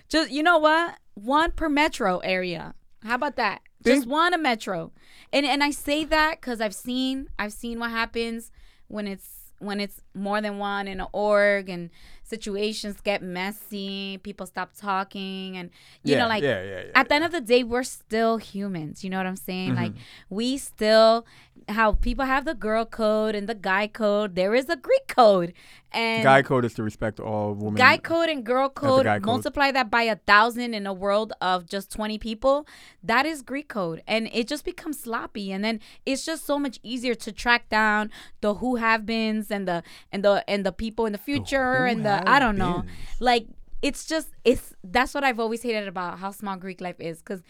Just you know what? One per metro area. How about that? Just one a metro. And and I say that because I've seen I've seen what happens when it's when it's more than one in an org and situations get messy, people stop talking and you yeah, know like yeah, yeah, at the end of the day, we're still humans. You know what I'm saying? Like Mm-hmm. we still how people have the girl code and the guy code. There is a Greek code and Guy code is to respect all women. guy code and girl code. code. Multiply that by a thousand in a world of just 20 people. That is Greek code, and it just becomes sloppy. And then it's just so much easier to track down the who have beens and the and the and the people in the future who and the I don't know beens. like it's just it's that's what I've always hated about how small Greek life is because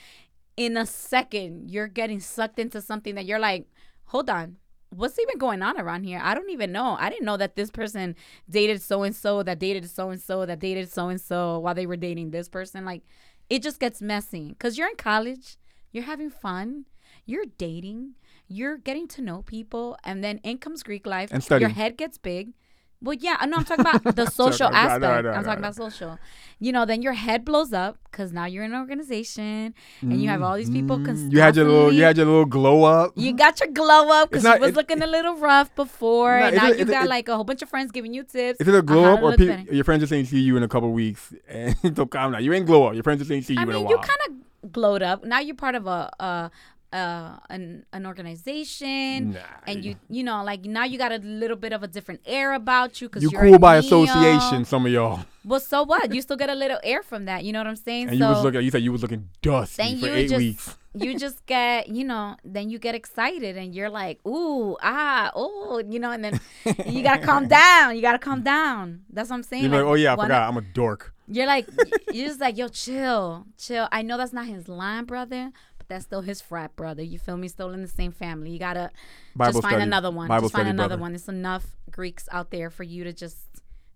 in a second you're getting sucked into something that you're like, hold on, what's even going on around here? I don't even know. I didn't know that this person dated so and so, that dated so and so, that dated so and so while they were dating this person. Like it just gets messy because you're in college, you're having fun, you're dating, you're getting to know people, and then in comes Greek life. And studying. Your head gets big. Well, yeah, I no, I'm talking about the social I know, I know, aspect. I'm talking about social. You know, then your head blows up because now you're in an organization and you have all these people. Mm, You had your little, you had your little glow up. you got your glow up because you was it- looking a little rough before, and now you got it- like a whole bunch of friends giving you tips. Is it a glow up or pe- your friends just ain't see you in a couple weeks? And don't calm down. You ain't glow up. Your friends just ain't see you I in a mean, while. you kind of glowed up. Now you're part of a, a, a an an organization, Nah, and you you know like now you got a little bit of a different air about you because you you're cool by Neo. association. Some of y'all. Well, so what? You still get a little air from that. You know what I'm saying? And so you was looking. You said you was looking dusty then for you eight just weeks. you just get you know then you get excited and you're like ooh ah oh you know and then you gotta calm down you gotta calm down that's what i'm saying You're like, oh yeah, I forgot. I'm a dork. you're like you're just like yo chill chill i know that's not his line brother that's still his frat brother. You feel me? Still in the same family. You gotta Bible just find study. another one. Bible just find another brother. one. It's enough greeks out there for you to just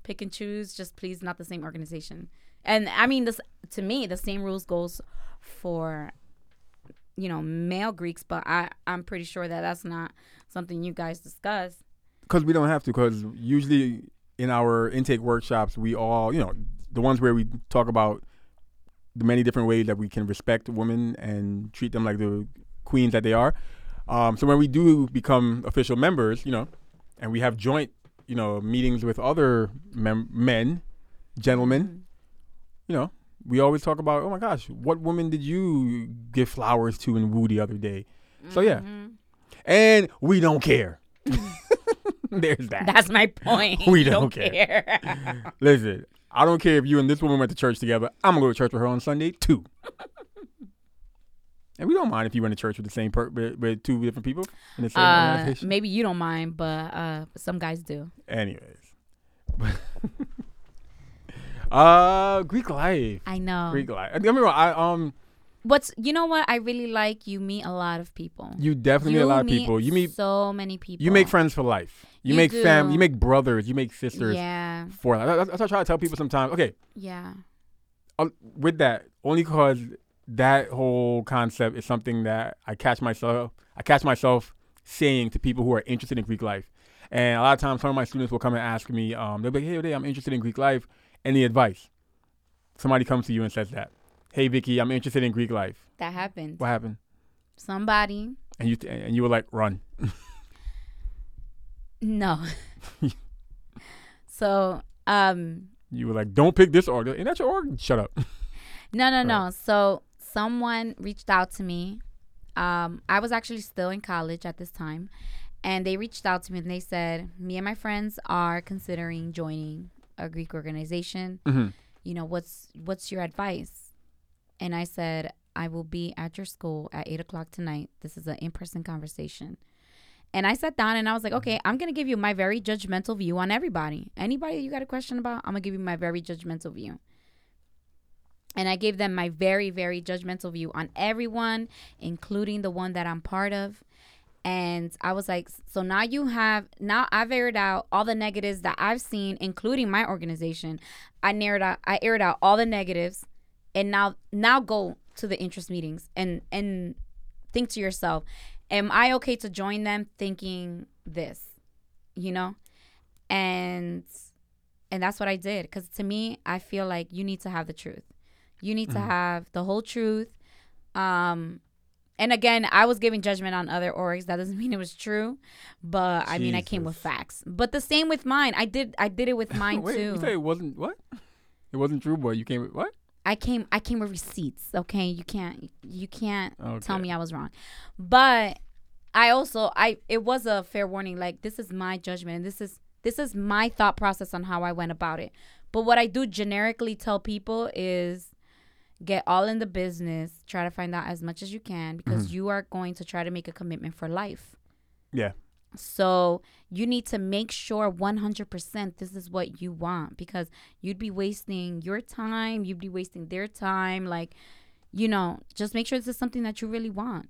pick and choose. Just please not the same organization. And i mean this to me the same rules goes for you know male greeks but i i'm pretty sure that that's not something you guys discuss. Because we don't have to. Because usually in our intake workshops, we all, you know, the ones where we talk about the many different ways that we can respect women and treat them like the queens that they are. Um, so when we do become official members, you know, and we have joint, you know, meetings with other mem- men, gentlemen, you know, we always talk about, oh my gosh, what woman did you give flowers to and woo the other day? So yeah, Mhm. and we don't care. There's that. that's my point We You don't care. Listen, I don't care if you and this woman went to church together. I'm gonna go to church with her on Sunday too. and we don't mind if you went to church with the same per- with, with two different people in the same uh, organization. maybe you don't mind but uh some guys do Anyways, Uh, Greek life. I know. Greek life. I mean, I um, What's you know what I really like? You meet a lot of people. you definitely meet a lot of people. You meet so many people. you make friends for life. You, You make fam. do. You make brothers. You make sisters Yeah, for life. That's, that's what I try to tell people sometimes. Okay, yeah, uh, with that, only because that whole concept is something that I catch myself. I catch myself saying to people who are interested in Greek life, and a lot of times some of my students will come and ask me. Um, they'll be like, "Hey, I'm interested in Greek life. Any advice?" Somebody comes to you and says that. Hey, Vicky, I'm interested in Greek life. that happened. What happened? Somebody, And you and you were like, "Run." no. so, um, You were like, "Don't pick this org. Ain't that your org? Shut up." No, no, no. So someone reached out to me. Um, I was actually still in college at this time, and they reached out to me and they said, "Me and my friends are considering joining a Greek organization. hmm You know, what's what's your advice?" And I said, "I will be at your school at eight o'clock tonight. This is an in-person conversation." And I sat down and I was like, okay, I'm gonna give you my very judgmental view on everybody. Anybody you got a question about, I'm gonna give you my very judgmental view and I gave them my very, very judgmental view on everyone, including the one that I'm part of. And I was like, so now you have, now I've aired out all the negatives that I've seen, including my organization. I narrowed out, I aired out all the negatives, and now, now go to the interest meetings and and think to yourself, am I okay to join them thinking this, you know, and and that's what I did because to me, I feel like you need to have the truth. You need to have the whole truth. Um, and again, I was giving judgment on other orgs. That doesn't mean it was true, but I mean, I came with facts. But the same with mine. I did. I did it with mine Wait, too. you say it wasn't what? It wasn't true, boy. You came with what? I came. I came with receipts. Okay, you can't. You can't tell me I was wrong. But I also. I. It was a fair warning. Like this is my judgment. And this is this is my thought process on how I went about it. But what I do generically tell people is get all in the business. Try to find out as much as you can because mm-hmm. you are going to try to make a commitment for life. Yeah. So you need to make sure 100% this is what you want because you'd be wasting your time, you'd be wasting their time. Like, you know, just make sure this is something that you really want.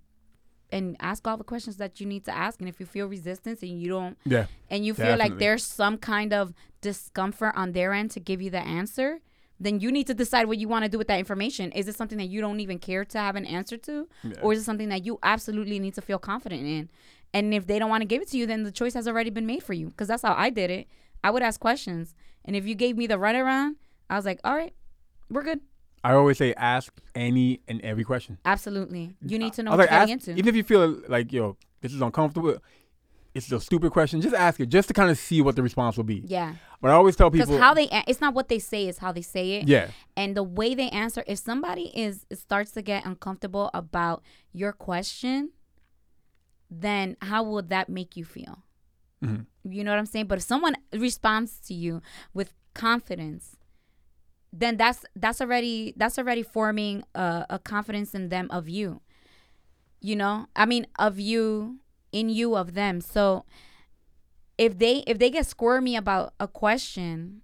And ask all the questions that you need to ask. And if you feel resistance and you don't, Yeah. and you feel like there's some kind of discomfort on their end to give you the answer, then you need to decide what you want to do with that information. Is it something that you don't even care to have an answer to? Yeah. Or is it something that you absolutely need to feel confident in? And if they don't want to give it to you, then the choice has already been made for you. Because that's how I did it. I would ask questions. And if you gave me the runaround, I was like, all right, we're good. I always say ask any and every question. Absolutely. You need to know I what you're like, getting ask, into. even if you feel like yo, this is uncomfortable, it's a stupid question. Just ask it, just to kind of see what the response will be. yeah. But I always tell people. Because how they, a- it's not what they say, it's how they say it. yeah, and the way they answer if somebody is starts to get uncomfortable about your question then how would that make you feel? Mhm. you know what i'm saying? But if someone responds to you with confidence then that's that's already that's already forming a, a confidence in them of you. You know? I mean of you in you of them. So if they if they get squirmy about a question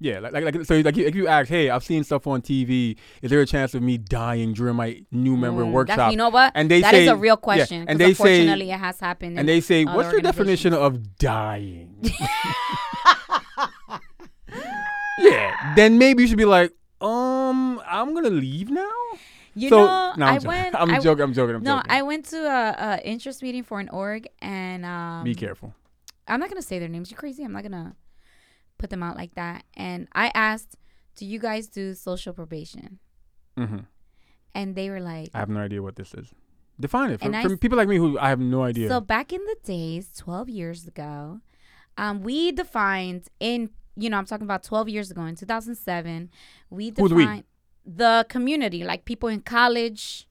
yeah. Like, like, like so, like, you- like you ask, hey, I've seen stuff on TV. Is there a chance of me dying during my new member Mm, workshop? You know what? And they That is say- a real question. and And they say- unfortunately, it has happened. and they say, what's your definition of dying? yeah. Then maybe you should be like, um, I'm gonna leave now. you so, know, no, I'm I joking. went. I'm I- joking. I'm joking. I'm no, joking. I went to a, a interest meeting for an org, and um, be careful. I'm not gonna say their names. You crazy? I'm not gonna put them out like that. And I asked, "Do you guys do social probation?" hmm And they were like, I have no idea what this is. Define it for, And I people like me who I have no idea. So back in the days, 12 years ago, um, we defined in you know I'm talking about 12 years ago in 2007, we Who's we? defined the community, like people in college,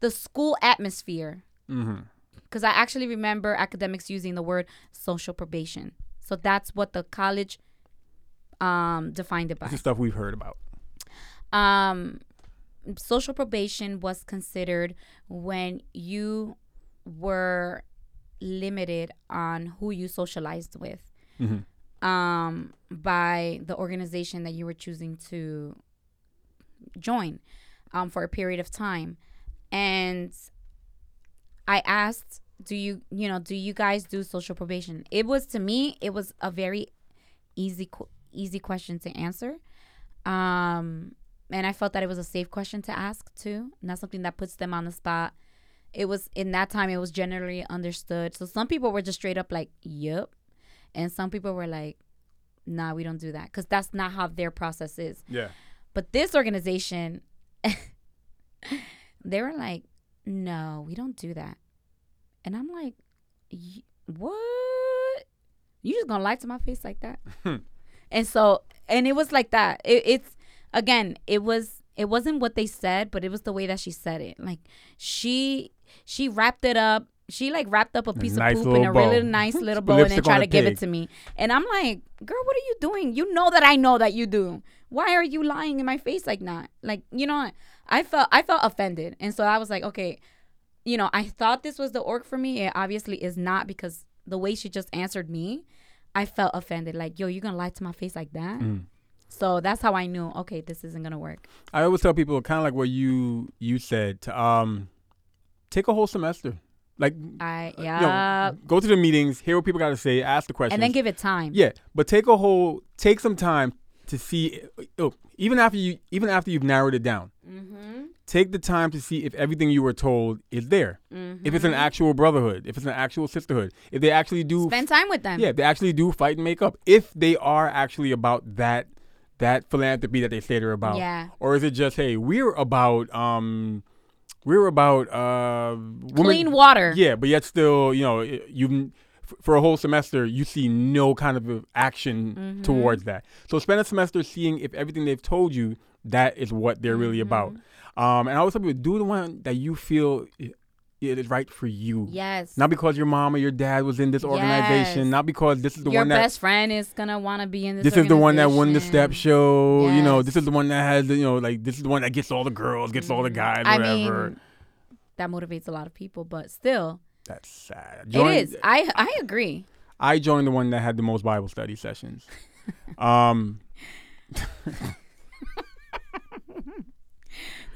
the school atmosphere. hmm Because I actually remember academics using the word social probation. So that's what the college um, defined it by stuff we've heard about. um social probation was considered when you were limited on who you socialized with Mhm. um, by the organization that you were choosing to join um, for a period of time. And I asked, do you, you know, do you guys do social probation? It was to me, it was a very easy, easy question to answer. Um, and I felt that it was a safe question to ask too, not something that puts them on the spot. It was in that time, it was generally understood. So some people were just straight up like, "Yep," and some people were like, "Nah, we don't do that," because that's not how their process is. Yeah. But this organization, they were like, no, we don't do that. And I'm like, "Y- what? You just gonna lie to my face like that? and so, and it was like that. It, it's again, it was, it wasn't what they said, but it was the way that she said it. Like she, she wrapped it up. She like wrapped up a piece nice of poop in a bow. really nice little bow and then try to a give it to me. And I'm like, girl, what are you doing? You know that I know that you do. Why are you lying in my face like that? Like, you know, I felt I felt offended. And so I was like, okay, you know, I thought this was the org for me. It obviously is not because the way she just answered me, I felt offended. Like, yo, you're gonna lie to my face like that? Mm. So that's how I knew, okay, this isn't gonna work. I always tell people kind of like what you you said to um take a whole semester. Like I you yeah. know, go to the meetings, hear what people got to say, ask the questions. and then give it time. Yeah, but take a whole take some time to see oh, even after you even after you've narrowed it down. Mm-hmm. Take the time to see if everything you were told is there. Mm-hmm. If it's an actual brotherhood, if it's an actual sisterhood, if they actually do Spend time with them. yeah, if they actually do fight and make up. If they are actually about that that philanthropy that they say they're about. Yeah. Or is it just hey, we're about um we're about uh women- Clean water. Yeah, but yet still, you know, you for a whole semester you see no kind of action Mm-hmm. towards that. So spend a semester seeing if everything they've told you that is what they're really about. Mm-hmm. Um, and I always tell people do the one that you feel it is right for you. Yes. Not because your mom or your dad was in this organization. Yes. Not because this is the Your one that your best friend is gonna want to be in this. this is the one that won the step show. You know, this is the one that has the, you know, like this is the one that gets all the girls, gets all the guys, I whatever. mean, that motivates a lot of people, but still, That's sad. it Join- is. I I agree. I joined the one that had the most Bible study sessions. um,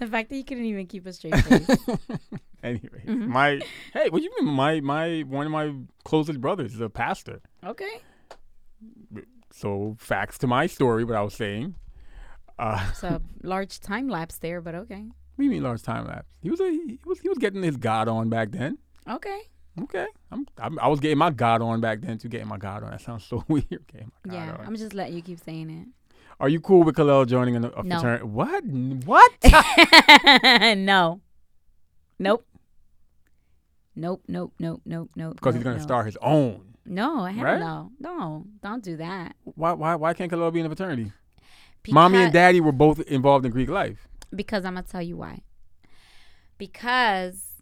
The fact that you couldn't even keep a straight face. anyway, Mm-hmm. my hey, what do you mean? My my one of my closest brothers is a pastor. okay. So facts to my story, what I was saying. Uh, It's a large time lapse there, but okay. what do you mean large time lapse? He was a, he was he was getting his God on back then. Okay. Okay, I'm, I'm I was getting my God on back then too. Getting my God on. That sounds so weird. Getting my God Yeah, on. I'm just letting you keep saying it. Are you cool with Khalil joining a, a No. fraternity? What? What? no. Nope. Nope. Nope. Nope. Nope. Nope. Because he's gonna start his own. No, hell Right? no. No, don't do that. Why? Why? Why can't Khalil be in a fraternity? Mommy and Daddy were both involved in Greek life. Because I'm gonna tell you why. Because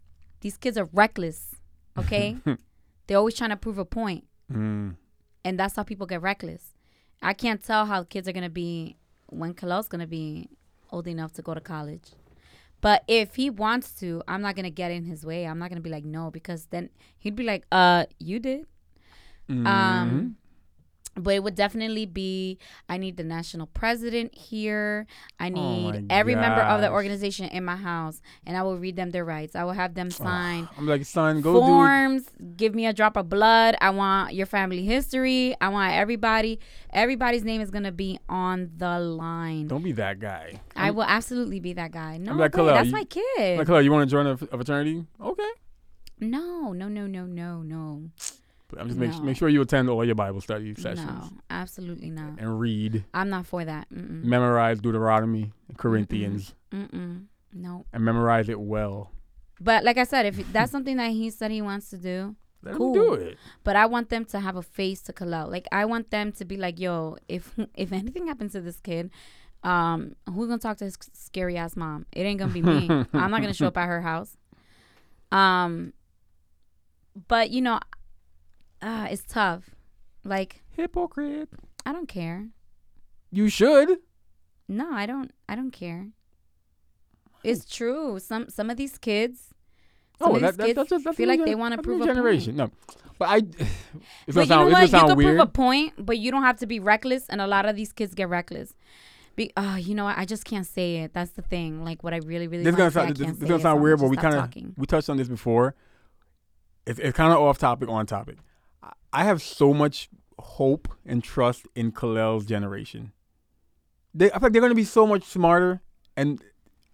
these kids are reckless. Okay, they're always trying to prove a point, Mm. and that's how people get reckless. I can't tell how kids are gonna be when Khalil's gonna be old enough to go to college. But if he wants to, I'm not gonna get in his way. I'm not gonna be like no, because then he'd be like, "Uh, you did." Mm-hmm. Um, but it would definitely be I need the national president here. I oh need Oh every member of the organization in my house, and I will read them their rights. I will have them sign I'm like, son, go forms. Give me a drop of blood. I want your family history. I want everybody. Everybody's name is gonna be on the line. Don't be that guy. I will absolutely be that guy. No, like, Khalil, that's you- my kid. Like, Khalil, you want to join a, a fraternity? Okay. no, no, no, no, no, no, But I'm just make, No. make sure you attend all your Bible study sessions no, absolutely not. and read, I'm not for that. Mm-mm. memorize Deuteronomy, Corinthians, Mm-mm. No. and memorize it well. But like I said, if that's something that he said he wants to do, Let Cool. do it. but I want them to have a face to call out. Like I want them to be like, yo, if if anything happens to this kid, um, who's gonna talk to his scary ass mom? It ain't gonna be me. I'm not gonna show up at her house. Um, but you know, uh, it's tough. Like Hypocrite. I don't care. You should. No, I don't. I don't care. It's true. Some some of these kids, Some oh, of that, these that, kids that's that's feel a like they that's a prove a point. generation. No, but I. It's But gonna you know sound, what? You sound could weird. prove a point, but you don't have to be reckless. And a lot of these kids get reckless. Be, uh, you know what? I just can't say it. That's the thing. Like what I really, really this is want gonna to say, sound this, this gonna it, sound so weird, but we kind of we touched on this before. It's it's kind of off topic, on topic. I- have so much hope and trust in Kalel's generation. They, I feel like they're gonna be so much smarter, and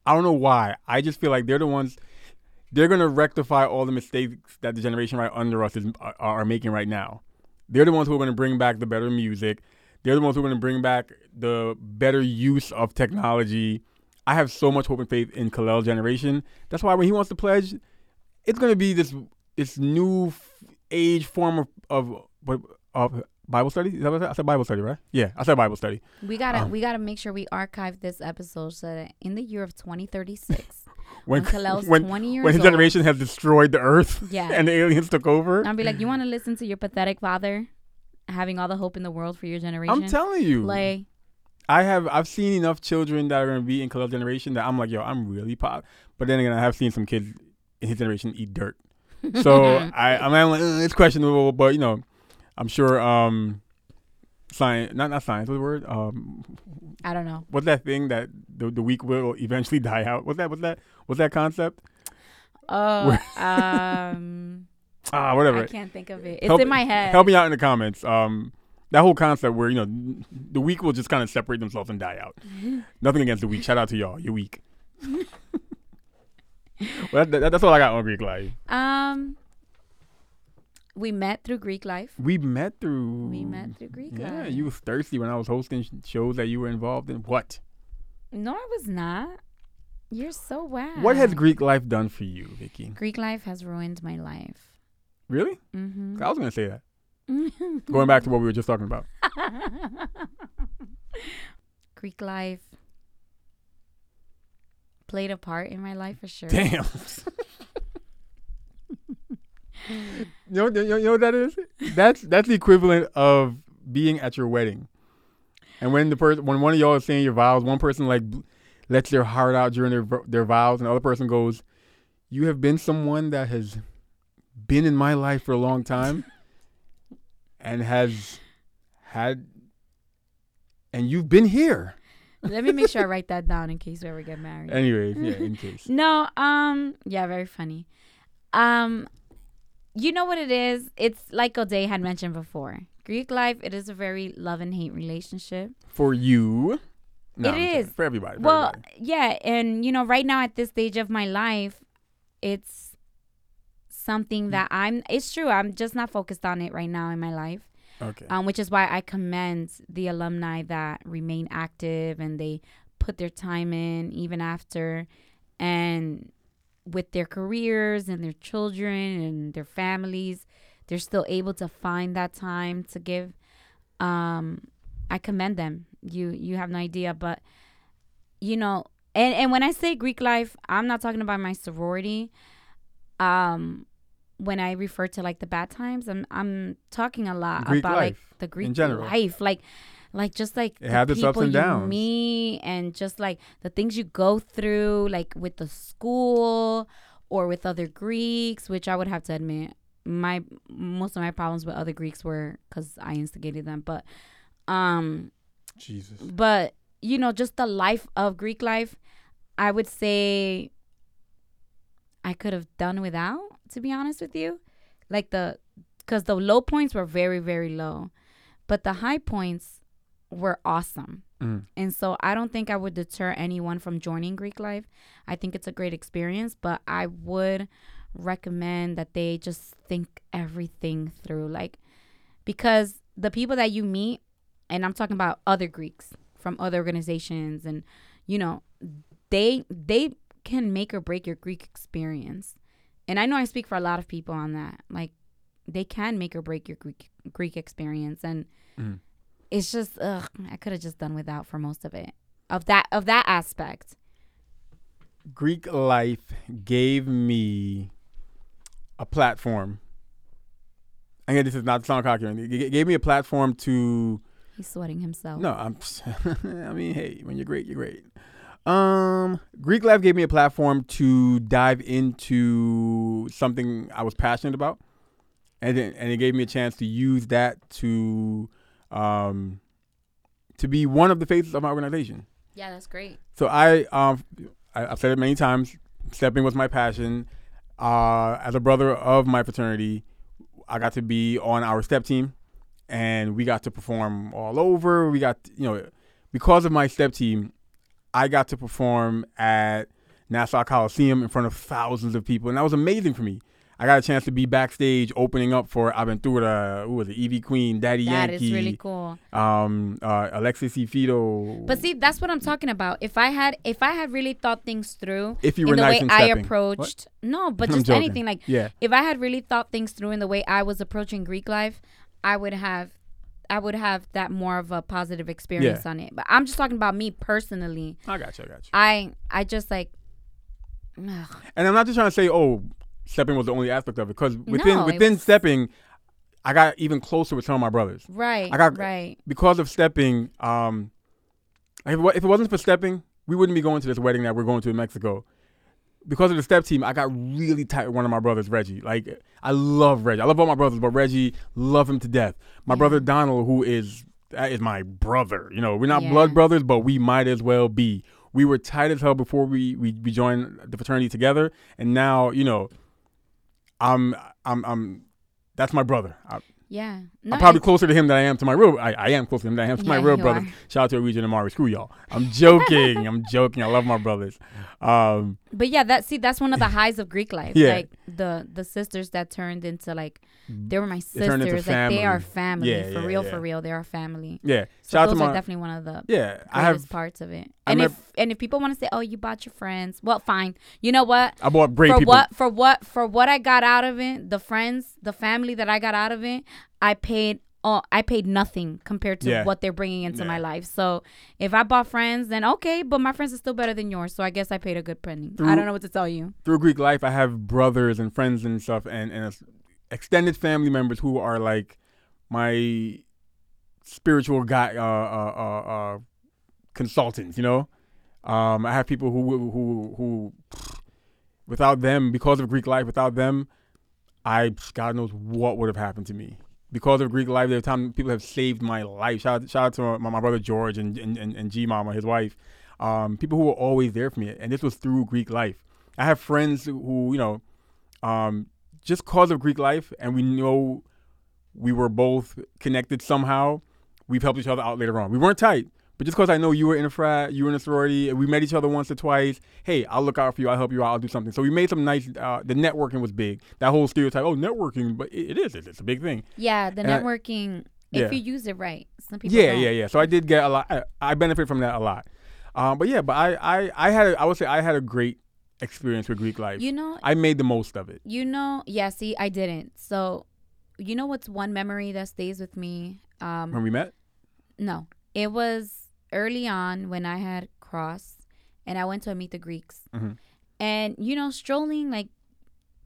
I don't know why. I just feel like they're the ones. They're gonna rectify all the mistakes that the generation right under us is are, are making right now. They're the ones who are gonna bring back the better music. They're the ones who are gonna bring back the better use of technology. I have so much hope and faith in Kalel's generation. That's why when he wants to pledge, it's gonna be this this new age form of of of Bible study. Is that what I said? I said Bible study, right? Yeah, I said Bible study. We gotta Um, we gotta make sure we archive this episode so that in the year of 2036, When when when, 20 years when his old, generation has destroyed the earth yeah, and the aliens took over. I'll be like, you want to listen to your pathetic father having all the hope in the world for your generation? I'm telling you, Play. I have I've seen enough children that are gonna be in Kalel's generation that I'm like, yo, I'm really pop. But then again, I have seen some kids in his generation eat dirt. So I I'm like, "Uh, it's questionable, but you know, I'm sure um science not not science, what's the word? Um I don't know. what's that thing that the the weak will eventually die out? What's that what's that what's that concept? Oh, um, Ah, whatever. I can't think of it. It's Help- in my head. Help me out in the comments. Um that whole concept where, you know, the weak will just kind of separate themselves and die out. Nothing against the weak. Shout out to y'all. You're weak. well, that, that- that's all I got on Greek life. Um, we met through Greek life. We met through. We met through Greek Yeah, life. Yeah, you was thirsty when I was hosting shows that you were involved in. What? No, I was not. You're so wow. What has Greek life done for you, Vicky? Greek life has ruined my life. Really? Mm-hmm. I was gonna say that. Going back to what we were just talking about. Greek life played a part in my life for sure. Damn. you, know, you, know, you know what that is? That's that's the equivalent of being at your wedding, and when the person, when one of y'all is saying your vows, one person like lets their heart out during their their vows, and the other person goes, "You have been someone that has been in my life for a long time, and has had, and you've been here." Let me make sure I write that down in case we ever get married. Anyways, yeah, in case. No, um, yeah, very funny. Um, you know what it is? It's like O'Day had mentioned before. Greek life, it is a very love and hate relationship. For you, no, It I'm is. for everybody. for well, everybody. yeah, and you know, right now at this stage of my life, it's something that I'm. It's true. I'm just not focused on it right now in my life. Okay. um, which is why I commend the alumni that remain active and they put their time in even after and with their careers and their children and their families they're still able to find that time to give um I commend them you you have no idea but you know and and when I say Greek life I'm not talking about my sorority um when I refer to like the bad times, I'm I'm talking a lot Greek about like the Greek life, like like just like It the had its ups and downs. meet and just like the things you go through, like with the school or with other Greeks, which I would have to admit, my most of my problems with other Greeks were because I instigated them, but um Jesus. but you know just the life of greek life i would say i could have done without to be honest with you like the because the low points were very very low but the high points were awesome. Mm. and so i don't think i would deter anyone from joining greek life. I think it's a great experience but i would recommend that they just think everything through like because the people that you meet and i'm talking about other greeks from other organizations and you know they they can make or break your greek experience and i know i speak for a lot of people on that like they can make or break your greek greek experience and Mhm. it's just ugh i could have just done without for most of it of that of that aspect Greek life gave me a platform. Again, this is not sound cocky. It gave me a platform to. he's sweating himself No, I'm. I mean, hey, when you're great, you're great. Um, Greek Life gave me a platform to dive into something I was passionate about, and it, and it gave me a chance to use that to, um, to be one of the faces of my organization. Yeah, that's great. So I, um, I, I've said it many times. Stepping was my passion. Uh, as a brother of my fraternity, I got to be on our step team, and we got to perform all over. We got, you know, because of my step team, I got to perform at Nassau Coliseum in front of thousands of people, and that was amazing for me. I got a chance to be backstage opening up for Aventura, who was it, Ivy Queen, Daddy That Yankee, is really cool. um, uh, Alexis E. Fido. But see, that's what I'm talking about. If I had, if I had really thought things through, if you in were the nice way and I stepping. approached, no, but just anything like yeah, if I had really thought things through in the way I was approaching Greek life, I would have I would have that more of a positive experience on it. But I'm just talking about me personally. I got you. I got you. I I just like ugh. And I'm not just trying to say, oh, stepping was the only aspect of it, because within No, within was- stepping, I got even closer with some of my brothers right, I got- right. because of stepping. Um, if if it wasn't for stepping, we wouldn't be going to this wedding that we're going to in Mexico. Because of the step team, I got really tight with one of my brothers, Reggie. Like I love Reggie. I love all my brothers, but Reggie, love him to death. My Yeah. brother Donald, who is that is my brother. You know, we're not Yeah. blood brothers, but we might as well be. We were tight as hell before we we, we joined the fraternity together, and now you know, I'm I'm I'm that's my brother. I, Yeah. No, I'm probably closer to him than I am to my real. I, I am closer to him than I am to my real brother. Shout out to Region Amari. Screw y'all. I'm joking. I'm joking. I love my brothers. Um, But yeah, that see that's one of the highs of Greek life. Yeah. Like the the sisters that turned into like Mm-hmm. they were my sisters. Like they are family. Yeah, for yeah, real, yeah. for real. They are family. yeah. So Shout out those to are my. definitely one of the yeah, I have. parts of it. I And if and if people want to say, "Oh, you bought your friends," well, fine. You know what? I bought great for people. what for what for what I got out of it, the friends, the family that I got out of it, I paid. Oh, I paid nothing compared to Yeah. what they're bringing into my life. So if I bought friends, then okay, but my friends are still better than yours. So I guess I paid a good penny. I don't know what to tell you. Through Greek life, I have brothers and friends and stuff, and and extended family members who are like my spiritual guy, uh, uh, uh, uh, consultants. You know, um, I have people who who who, without them, because of Greek life, without them, I God knows what would have happened to me. Because of Greek life, there are times people have saved my life. Shout out, shout out to my, my brother George and and, and, and G Mama, his wife. Um, people who were always there for me, and this was through Greek life. I have friends who, you know, um, just cause of Greek life, and we know we were both connected somehow. We've helped each other out later on. We weren't tight, but just because I know you were in a frat, you were in a sorority, and we met each other once or twice. Hey, I'll look out for you. I'll help you out. I'll do something. So we made some nice. Uh, the networking was big. That whole stereotype. Oh, networking, but it, it is. It's, it's a big thing. Yeah, the And I- networking. yeah. If you use it right, some people. Yeah, don't. yeah, yeah. So I did get a lot. I, I benefit from that a lot. Um, but yeah, but I, I, I had. A, I would say I had a great experience with Greek life. You know, I made the most of it. You know, yeah. See, I didn't. So, you know what's one memory that stays with me? Um, When we met, no, it was early on when I had crossed, and I went to meet the Greeks, Mhm. and you know, strolling. Like,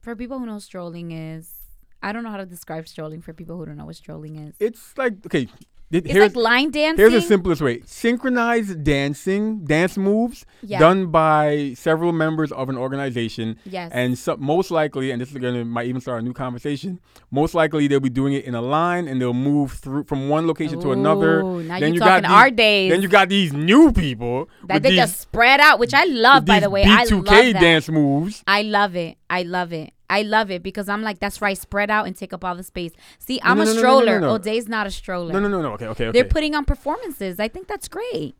for people who know strolling is, I don't know how to describe strolling for people who don't know what strolling is. it's like okay. It's here's like line dancing. here's the simplest way: synchronized dancing, dance moves yeah. done by several members of an organization. Yes. And so, most likely, and this is gonna might even start a new conversation. Most likely, they'll be doing it in a line, and they'll move through from one location to another. Ooh, Now Then you you got talking these- our days. Then you got these new people that they these, just spread out, which I love. By the way, I B2K love that. dance moves. I love it. I love it. I love it because I'm like, that's right. Spread out and take up all the space. See, I'm no, a no, no, no, stroller. no. O'Day's not a stroller. No, no, no, no. Okay, okay, okay. They're putting on performances. I think that's great.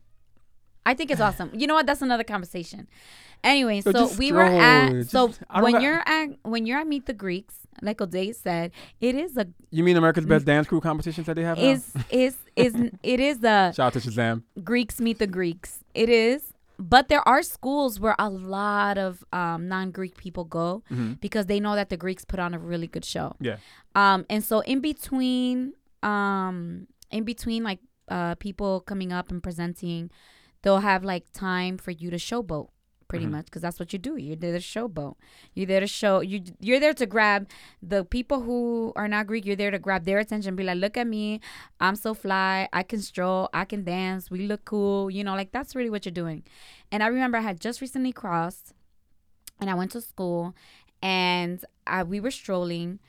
I think it's awesome. You know what? That's another conversation. Anyway, So so, we were at stroll. so Just- don't when got- you're at when you're at Meet the Greeks, like O'Day said, it is a you mean America's Best mm. Dance Crew competitions that they have now? is is is it is a Shout out to Shazam. Greeks meet the Greeks. It is. But there are schools where a lot of um, non-Greek people go Mhm. because they know that the Greeks put on a really good show. Yeah. Um, and so in between, um, in between like uh, people coming up and presenting, they'll have like time for you to showboat pretty Mhm. much, because that's what you do. You're there to showboat. You're there to show you. You're there to grab the people who are not Greek. You're there to grab their attention. Be like, look at me. I'm so fly. I can stroll. I can dance. We look cool. You know, like that's really what you're doing. And I remember I had just recently crossed, and I went to school, and I, we were strolling,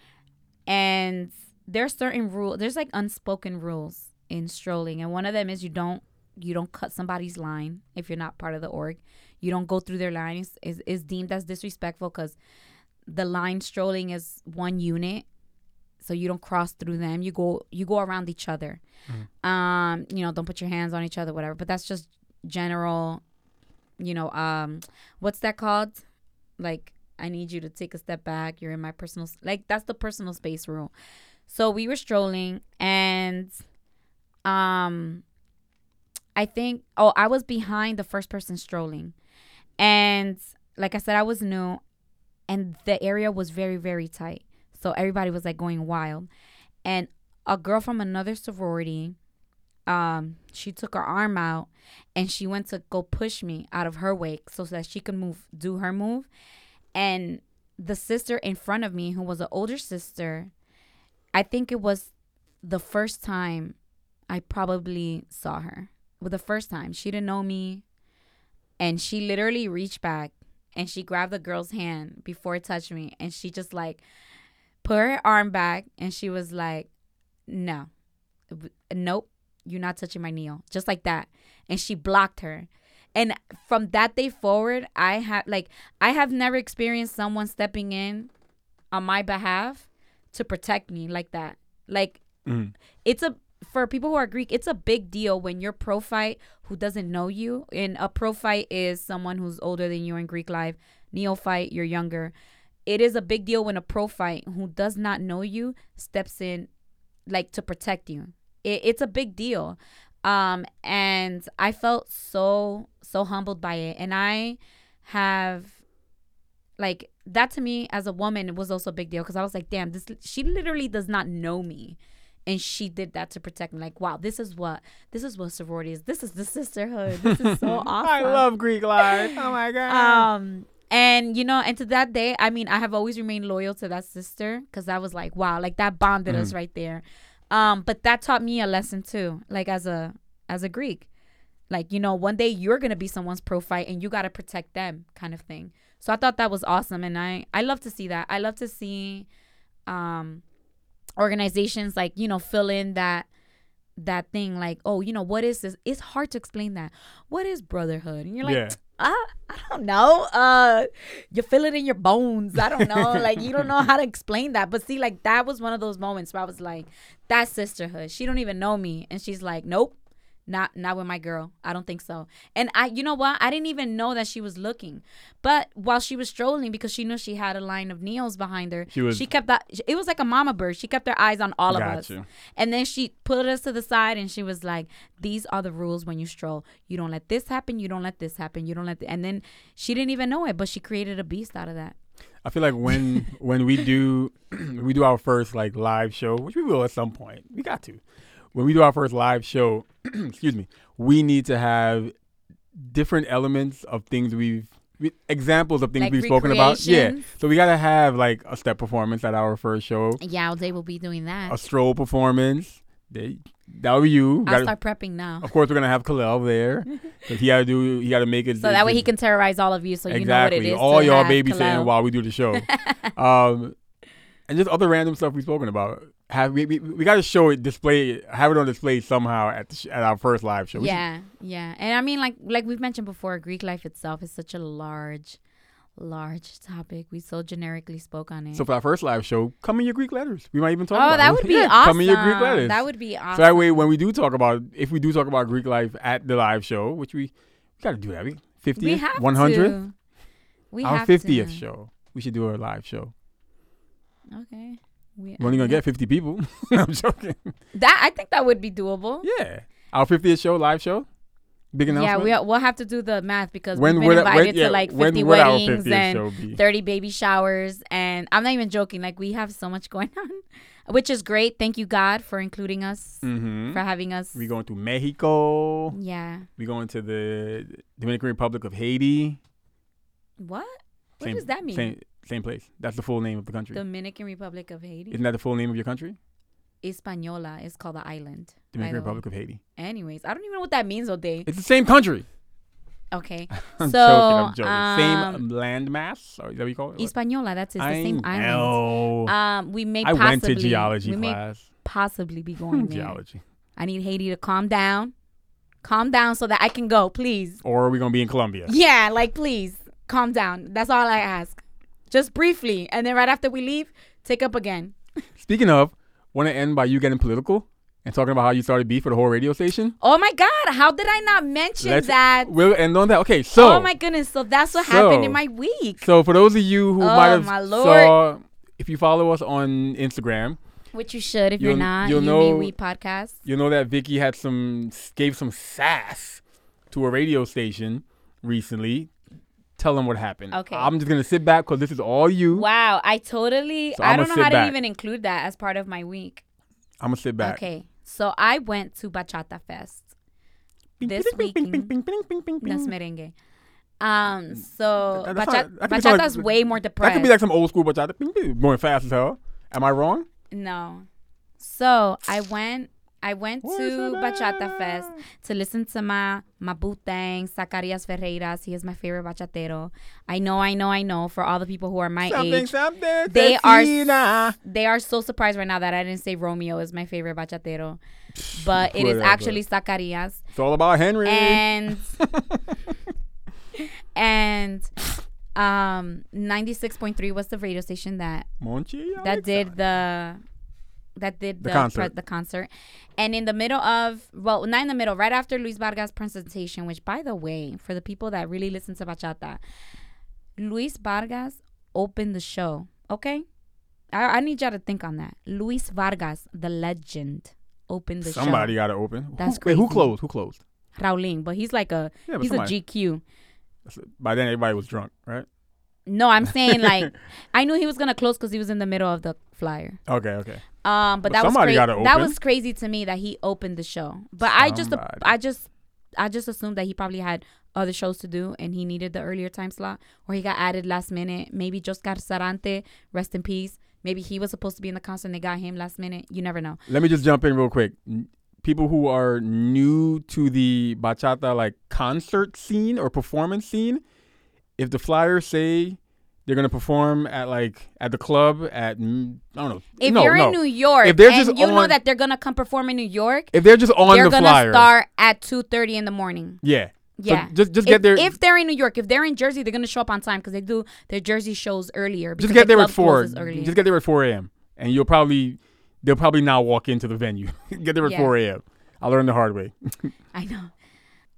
and there's certain rules. There's like unspoken rules in strolling, and one of them is you don't you don't cut somebody's line if you're not part of the org. You don't go through their lines. is is deemed as disrespectful because the line strolling is one unit, so you don't cross through them. You go you go around each other. Um, you know, don't put your hands on each other, whatever. But that's just general. You know, um, what's that called? Like, I need you to take a step back. You're in my personal like that's the personal space rule. So we were strolling and um I think oh I was behind the first person strolling. And like I said I was new and the area was very very tight. So everybody was like going wild. And a girl from another sorority um she took her arm out and she went to go push me out of her wake so that she could move do her move and the sister in front of me who was an older sister i think it was the first time i probably saw her well, the first time she didn't know me. And she literally reached back and she grabbed the girl's hand before it touched me. And she just like put her arm back and she was like no. Nope. You're not touching my knee. Just like that. And she blocked her. And from that day forward i have like i have never experienced someone stepping in on my behalf to protect me like that. Like Mhm. it's a for people who are greek it's a big deal when you're pro who doesn't know you and a prophyte is someone who's older than you in greek life neophyte you're younger. It is a big deal when a prophyte who does not know you steps in like to protect you. It, it's a big deal. Um and i felt so so humbled by it. And i have like that to me as a woman it was also a big deal because i was like damn this she literally does not know me and she did that to protect me like wow this is what this is what sorority is. This is the sisterhood. This is so awesome. I love Greek life. Oh my god. um and you know and to that day i mean i have always remained loyal to that sister because i was like wow like that bonded us right there. Um but that taught me a lesson too like as a as a greek. Like you know one day you're gonna be someone's prophyte and you gotta protect them kind of thing. So i thought that was awesome and i i love to see that. I love to see um organizations like you know fill in that that thing like oh you know what is this it's hard to explain that what is brotherhood and you're like yeah. I, I don't know. Uh, you feel it in your bones. I don't know. like you don't know how to explain that. But see, like that was one of those moments where I was like, "That's sisterhood." She don't even know me, and she's like, "Nope, not not with my girl. I don't think so." And I, you know what? I didn't even know that she was looking. But while she was strolling, because she knew she had a line of neos behind her, She was- she kept that. It was like a mama bird. She kept her eyes on all of us. Gotcha. And then she put us to the side and she was like, These are the rules when you stroll. You don't let this happen. You don't let this happen. You don't let. Th-. And then she didn't even know it, but she created a beast out of that. I feel like when when we do we do our first like live show, which we will at some point, we got to. When we do our first live show, excuse me, we need to have different elements of things we've we- examples of things Like we've spoken about. Yeah, so we gotta have like a step performance at our first show, Yeah, they will be doing that. a stroll performance. They, that would be you. I'll Gotta- start prepping now. of course, we're gonna have Kalel there because he gotta do. He gotta make it So that way he can terrorize all of you so you know what exactly. it is. All y'all babysitting while we do the show. um, and just other random stuff we've spoken about. Have we? We, we got to show it, display, it, have it on display somehow at the sh- at our first live show. We should- Yeah, yeah. And I mean like like we've mentioned before, Greek life itself is such a large large topic. We so generically spoke on it. So for our first live show, come in your Greek letters. We might even talk. oh, about that it. would be Yeah, awesome. Come in your Greek letters. That would be awesome. So that way, when we do talk about, if we do talk about Greek life at the live show, which we, we got to do that. We we fiftieth, have one hundredth, our fiftieth show. We should do a live show. Okay. We, We're only gonna get fifty people. I'm joking. that. I think that would be doable. Yeah, our fiftieth show, live show, big enough. Yeah, announcement. we we'll have to do the math because when we've been when- invited yeah, to like 50 would weddings and 30 baby showers and I'm not even joking like we have so much going on which is great thank you God for including us Mm-hmm. for having us We're going to Mexico. yeah we're going to the Dominican Republic of Haiti. What? What does that mean? Same place. That's the full name of the country. Dominican Republic of Haiti. Isn't that the full name of your country? Hispaniola is called the island. Dominican the. Republic of Haiti. Anyways, I don't even know what that means, Ode. It's the same country. Okay. I'm So, joking. I'm joking. um, same landmass. Or is that what you call it? Hispaniola, that's it, it's I the same island. know. Um, we may I possibly, went to geology we may class. possibly be going there. geology. I need Haiti to calm down, calm down, so that I can go, please. Or are we gonna be in Colombia? Yeah, like please, calm down. That's all I ask, just briefly, and then right after we leave, take up again. Speaking of, want to end by you getting political and talking about how you started beef for the whole radio station. Oh my God, how did I not mention Let's- that? We'll end on that. Okay, so oh my goodness, so that's what happened in my week. so for those of you who Oh, might have my Lord. saw, if you follow us on Instagram, Which you should if you're You'll- not. you'll you know- We podcast. you'll know that Vicky had some gave some sass to a radio station recently. Tell them what happened. Okay. I'm just gonna sit back because this is all you. Wow, I totally. So I don't know how back. to even include that as part of my week. I'm gonna sit back. Okay, so I went to Bachata Fest. This bing, That's merengue. Um, so That- that's bacha- not- be like- bachata's way more depressed. That could be like some old school bachata. Going fast as hell. Am I wrong? no. So I went. I went to Bachata? Fest to listen to my my Butang, Zacarias Ferreiras. He is my favorite bachatero. I know, I know, I know. For all the people who are my Something, age, something. They are they are so surprised right now that I didn't say Romeo is my favorite bachatero, but it is actually Zacarias. It's all about Henry. and and um 96.3 was the radio station that Monchi. that did the that did The the concert. the concert and in the middle of well not in the middle right after luis vargas presentation which by the way for the people that really listen to bachata luis vargas opened the show okay i, I need y'all to think on that luis vargas the legend opened the Somebody show Somebody got to open. That's who, wait, who closed? Who closed? Raulín, but he's like a Yeah, he's somebody. a gq By then, everybody was drunk, right? No, I'm saying like I knew he was gonna close because he was in the middle of the flyer. Okay, okay. Um, but, But that was crazy. That was crazy to me that he opened the show. But I just I just I just assumed that he probably had other shows to do and he needed the earlier time slot or he got added last minute. Maybe Yoskar Sarante, rest in peace. Maybe he was supposed to be in the concert and they got him last minute. You never know. Let me just jump in real quick. People who are new to the bachata like concert scene or performance scene, if the flyers say they're gonna perform at like at the club at mm, I don't know. If no, you're no. in New York If they're and just you know that they're gonna come perform in New York, if they're just on they're the gonna flyer, start at two thirty in the morning. yeah, So Yeah. just just if, get there. If they're in New York, if they're in Jersey, they're gonna show up on time because they do their Jersey shows earlier. just get the there at four. Just get there at four a.m. and you'll probably they'll probably now walk into the venue. get there at Yeah. four a.m. I learned the hard way. I know.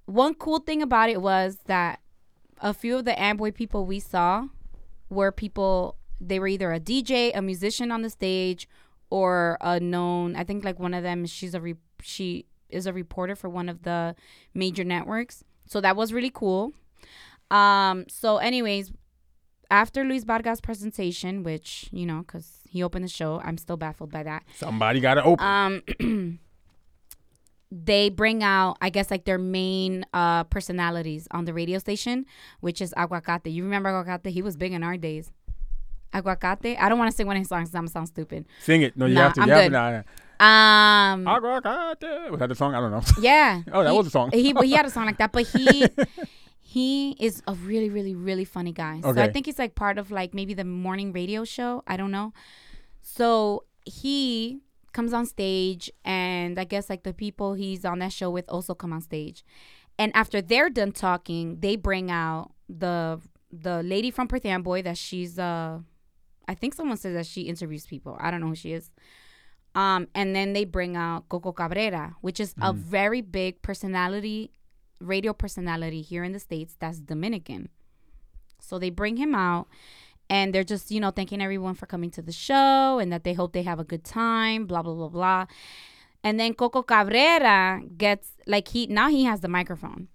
One cool thing about it was that a few of the Amboy people we saw were people. They were either a DJ, a musician on the stage, or a known. I think like one of them. She's a re, she is a reporter for one of the major networks. So that was really cool. Um. So, anyways, after Luis Vargas' presentation, which you know, because he opened the show, I'm still baffled by that. Somebody got to open. um they bring out i guess like their main uh personalities on the radio station which is aguacate you remember aguacate he was big in our days aguacate i don't want to sing one of his songs i'm gonna sound stupid Sing it. No, you nah, have to. I'm you have good. to. Nah, nah. um Aguacate. Was that the song? I don't know. yeah Oh, that he, was a song. he, he had a song like that but he he is a really really really funny guy so i think he's like part of like maybe the morning radio show i don't know so he comes on stage and i guess like the people he's on that show with also come on stage. And after they're done talking they bring out the the lady from perth amboy that she's uh i think someone says that she interviews people. I don't know who she is. Um and then they bring out coco cabrera which is a very big personality radio personality here in the states that's dominican. So they bring him out and they're just, you know, thanking everyone for coming to the show and that they hope they have a good time, blah, blah, blah, blah. And then Coco Cabrera gets, like, he, now he has the microphone.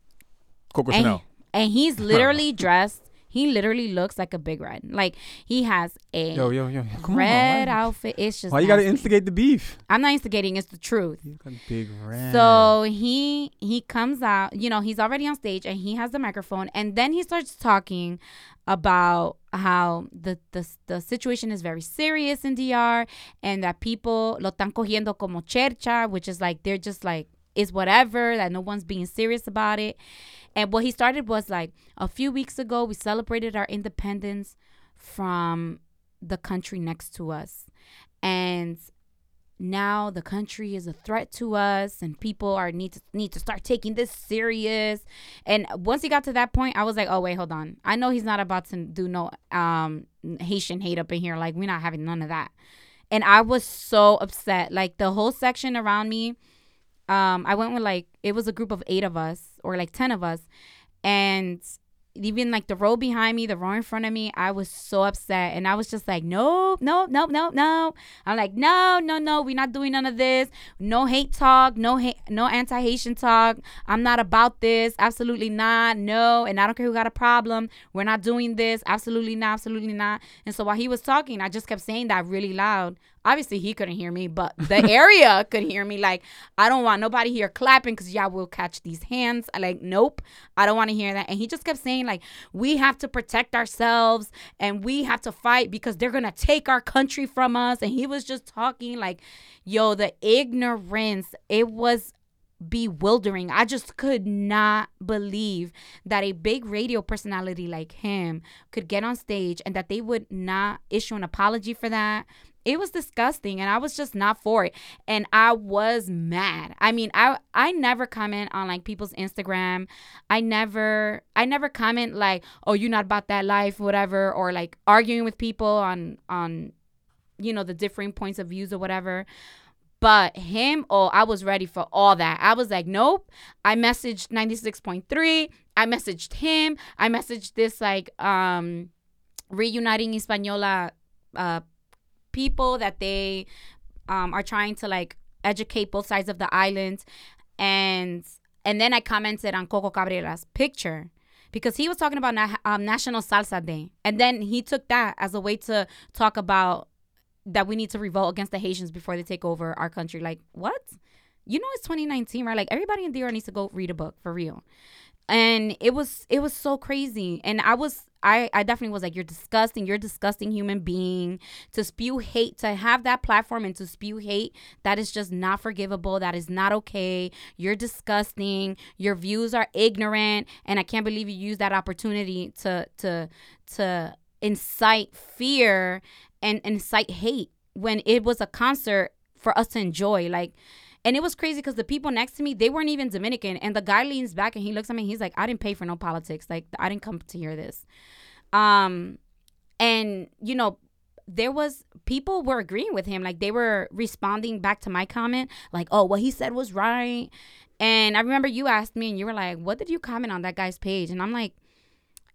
Coco And, Chanel. and he's literally dressed He literally looks like a big red. Like he has a Yo, yo, yo. Come red on, outfit. It's just Why you gotta instigate the beef? I'm not instigating. It's the truth. Big red. So he he comes out, you know, he's already on stage and he has the microphone and then he starts talking about how the the, the situation is very serious in DR and that people lo están cogiendo como chercha, which is like they're just like is whatever, that no one's being serious about it. And what he started was like a few weeks ago we celebrated our independence from the country next to us. And now the country is a threat to us and people are need to need to start taking this serious. And once he got to that point i was like oh wait hold on. I know he's not about to do no um haitian hate up in here. Like we're not having none of that. And i was so upset. Like the whole section around me um i went with like it was a group of eight of us or like ten of us and even like the row behind me, the row in front of me, I was so upset. And I was just like, nope, nope, nope, nope, no. I'm like, no, no, no, we're not doing none of this. No hate talk, no hate, no anti-Haitian talk. I'm not about this. Absolutely not. No. And I don't care who got a problem. We're not doing this. Absolutely not. Absolutely not. And so while he was talking, I just kept saying that really loud. Obviously, he couldn't hear me, but the area could hear me. Like, I don't want nobody here clapping because y'all will catch these hands. I like, nope, I don't want to hear that. And he just kept saying, like, we have to protect ourselves and we have to fight because they're to take our country from us. And he was just talking like, yo, the ignorance, it was bewildering. I just could not believe that a big radio personality like him could get on stage and that they would not issue an apology for that. It was disgusting and I was just not for it. And I was mad. I mean, I I never comment on like people's Instagram. I never I never comment like, "Oh, you're not about that life," whatever, or like arguing with people on on you know, the differing points of views or whatever. But him, oh, I was ready for all that. I was like, nope. I messaged 96.3. I messaged him. I messaged this like um reuniting Hispaniola uh people that they um are trying to like educate both sides of the island. And and then I commented on Coco Cabrera's picture because he was talking about na- um, National Salsa Day. And then he took that as a way to talk about that we need to revolt against the Haitians before they take over our country. Like, what? You know it's 2019, right? Like everybody in DR needs to go read a book for real. And it was it was so crazy. And I was I I definitely was like, You're disgusting, you're a disgusting human being. To spew hate, to have that platform and to spew hate, that is just not forgivable. That is not okay. You're disgusting. Your views are ignorant. And I can't believe you used that opportunity to to to incite fear and incite hate when it was a concert for us to enjoy. Like, and it was crazy because the people next to me, they weren't even Dominican. And the guy leans back and he looks at me. He's like, I didn't pay for no politics. Like, I didn't come to hear this. Um, and you know, there was people were agreeing with him. Like they were responding back to my comment, like, "Oh, what he said was right." And I remember you asked me, and you were like, "What did you comment on that guy's page?" And I'm like,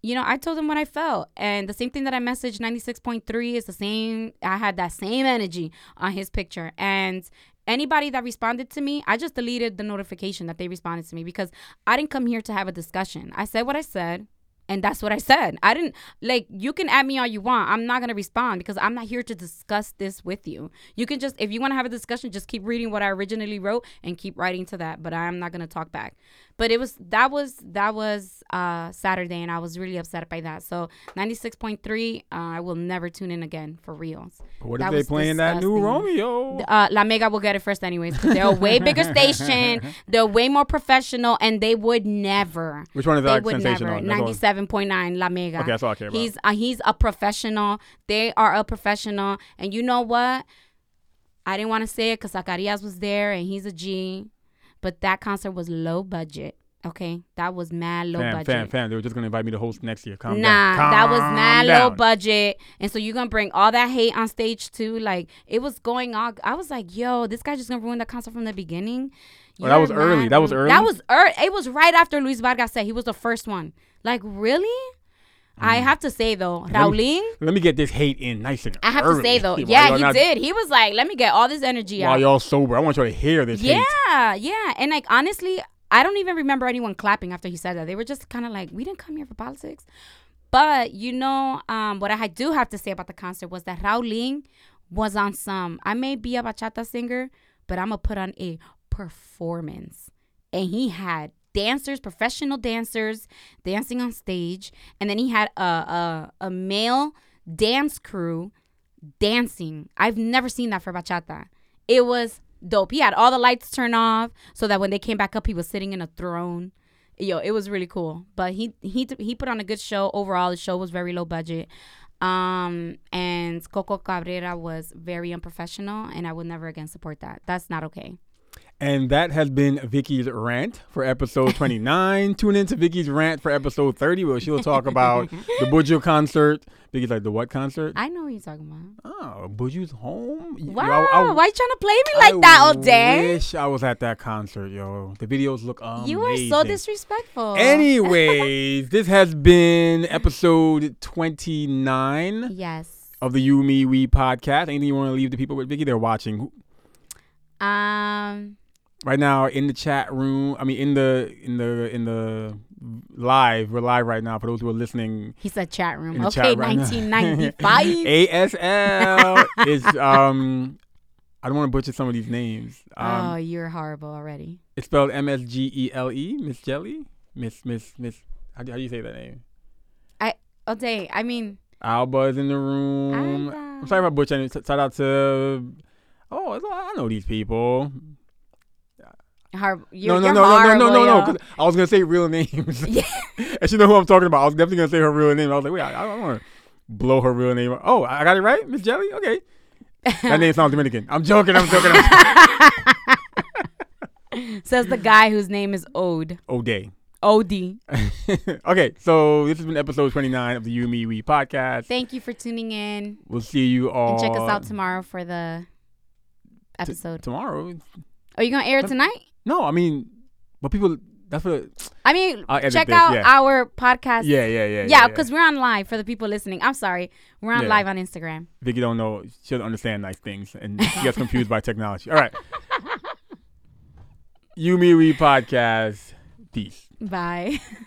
you know, I told him what I felt. And the same thing that I messaged 96.3 is the same. I had that same energy on his picture. And anybody that responded to me, I just deleted the notification that they responded to me because I didn't come here to have a discussion. I said what I said. And that's what I said. I didn't like you can add me all you want. I'm not gonna respond because I'm not here to discuss this with you. You can just if you want to have a discussion, just keep reading what I originally wrote and keep writing to that. But I'm not gonna talk back. But it was that was that was uh Saturday and I was really upset by that. So 96.3, uh, I will never tune in again for reals. What That if they playing that new. Romeo? Uh, La Mega will get it first anyways. They're a way bigger station. They're way more professional, and they would never. Which one is They that would sensation never. on? Ninety-seven point nine La Mega. Okay, that's all I care about. He's uh, he's a professional. They are a professional, and you know what? I didn't want to say it because Zacarias was there, and he's a G, but that concert was low budget. Okay, that was mad low Fam, budget. fam, fam. They were just gonna invite me to host next year. Calm Nah, down. that was mad low budget. And so you're gonna bring all that hate on stage too. Like it was going on. I was like, yo, this guy's just gonna ruin the concert from the beginning. Oh, that was early. That was early? That was early. It was right after Luis Vargas said he was the first one. Like, really? I have to say though, Mm. Let Raulín, Let me get this hate in nice and I have early. to say though, yeah, he not- did. He was like, let me get all this energy While out. y'all sober, I want y'all to hear this hate. Yeah, yeah. And like honestly, I don't even remember anyone clapping after he said that. They were just kind of like, we didn't come here for politics. But you know, um, what I do have to say about the concert was that Raulín was on some. I may be a bachata singer, but I'm gonna put on a performance, and he had dancers, professional dancers, dancing on stage, and then he had a a, a male dance crew dancing. I've never seen that for bachata. It was dope. He had all the lights turned off so that when they came back up, he was sitting in a throne. Yo, it was really cool. But he he he put on a good show overall. The show was very low budget. Um and Coco Cabrera was very unprofessional and I would never again support that. That's not okay. And that has been Vicky's rant for episode 29. Tune in to Vicky's rant for episode 30, where she'll talk about the Buju concert. Vicky's like, the what concert? I know what you're talking about. Oh, Buju's home? Yo, Wow, I- I- why you trying to play me like that all I day? wish I was at that concert, yo. The videos look amazing. You are so disrespectful. Anyways, this has been episode 29 Yes. of the You, Me, We podcast. Anything you want to leave the people with, Vicky? They're watching. Um right now in the chat room. I mean, in the in the in the live. We're live right now. For those who are listening, he said chat room. Okay, chat right 1995. ASL is um. I don't want to butcher some of these names. Um, oh, you're horrible already. It's spelled M S G E L E. Miss Jelly. Miss Miss Miss. How do, how do you say that name? Oh dang. I mean Alba is in the room. Alba. I'm sorry about butchering. it. Shout out to. Oh, I know these people. You're, no, no, no, no, no, no, no, no. I was gonna say real names. Yeah. and she know who I'm talking about. I was definitely gonna say her real name. I was like, wait, I, I don't want to blow her real name. Oh, I got it right, Miss Jelly. Okay, that name sounds Dominican. I'm joking. I'm joking. I'm Says the guy whose name is Ode. O'Day. Odie. okay, so this has been episode 29 of the You Me We podcast. Thank you for tuning in. We'll see you all. And check us out tomorrow for the episode. tomorrow. Are you gonna air it tonight? No, I mean, but people. That's what. I mean, check this, out yeah. our podcast. Yeah, yeah, yeah. Yeah, because we're on live for the people listening. I'm sorry, we're on Yeah. live on Instagram. Vicky don't know. She doesn't understand nice things, and she gets confused by technology. All right. You Me We podcast. Peace. Bye.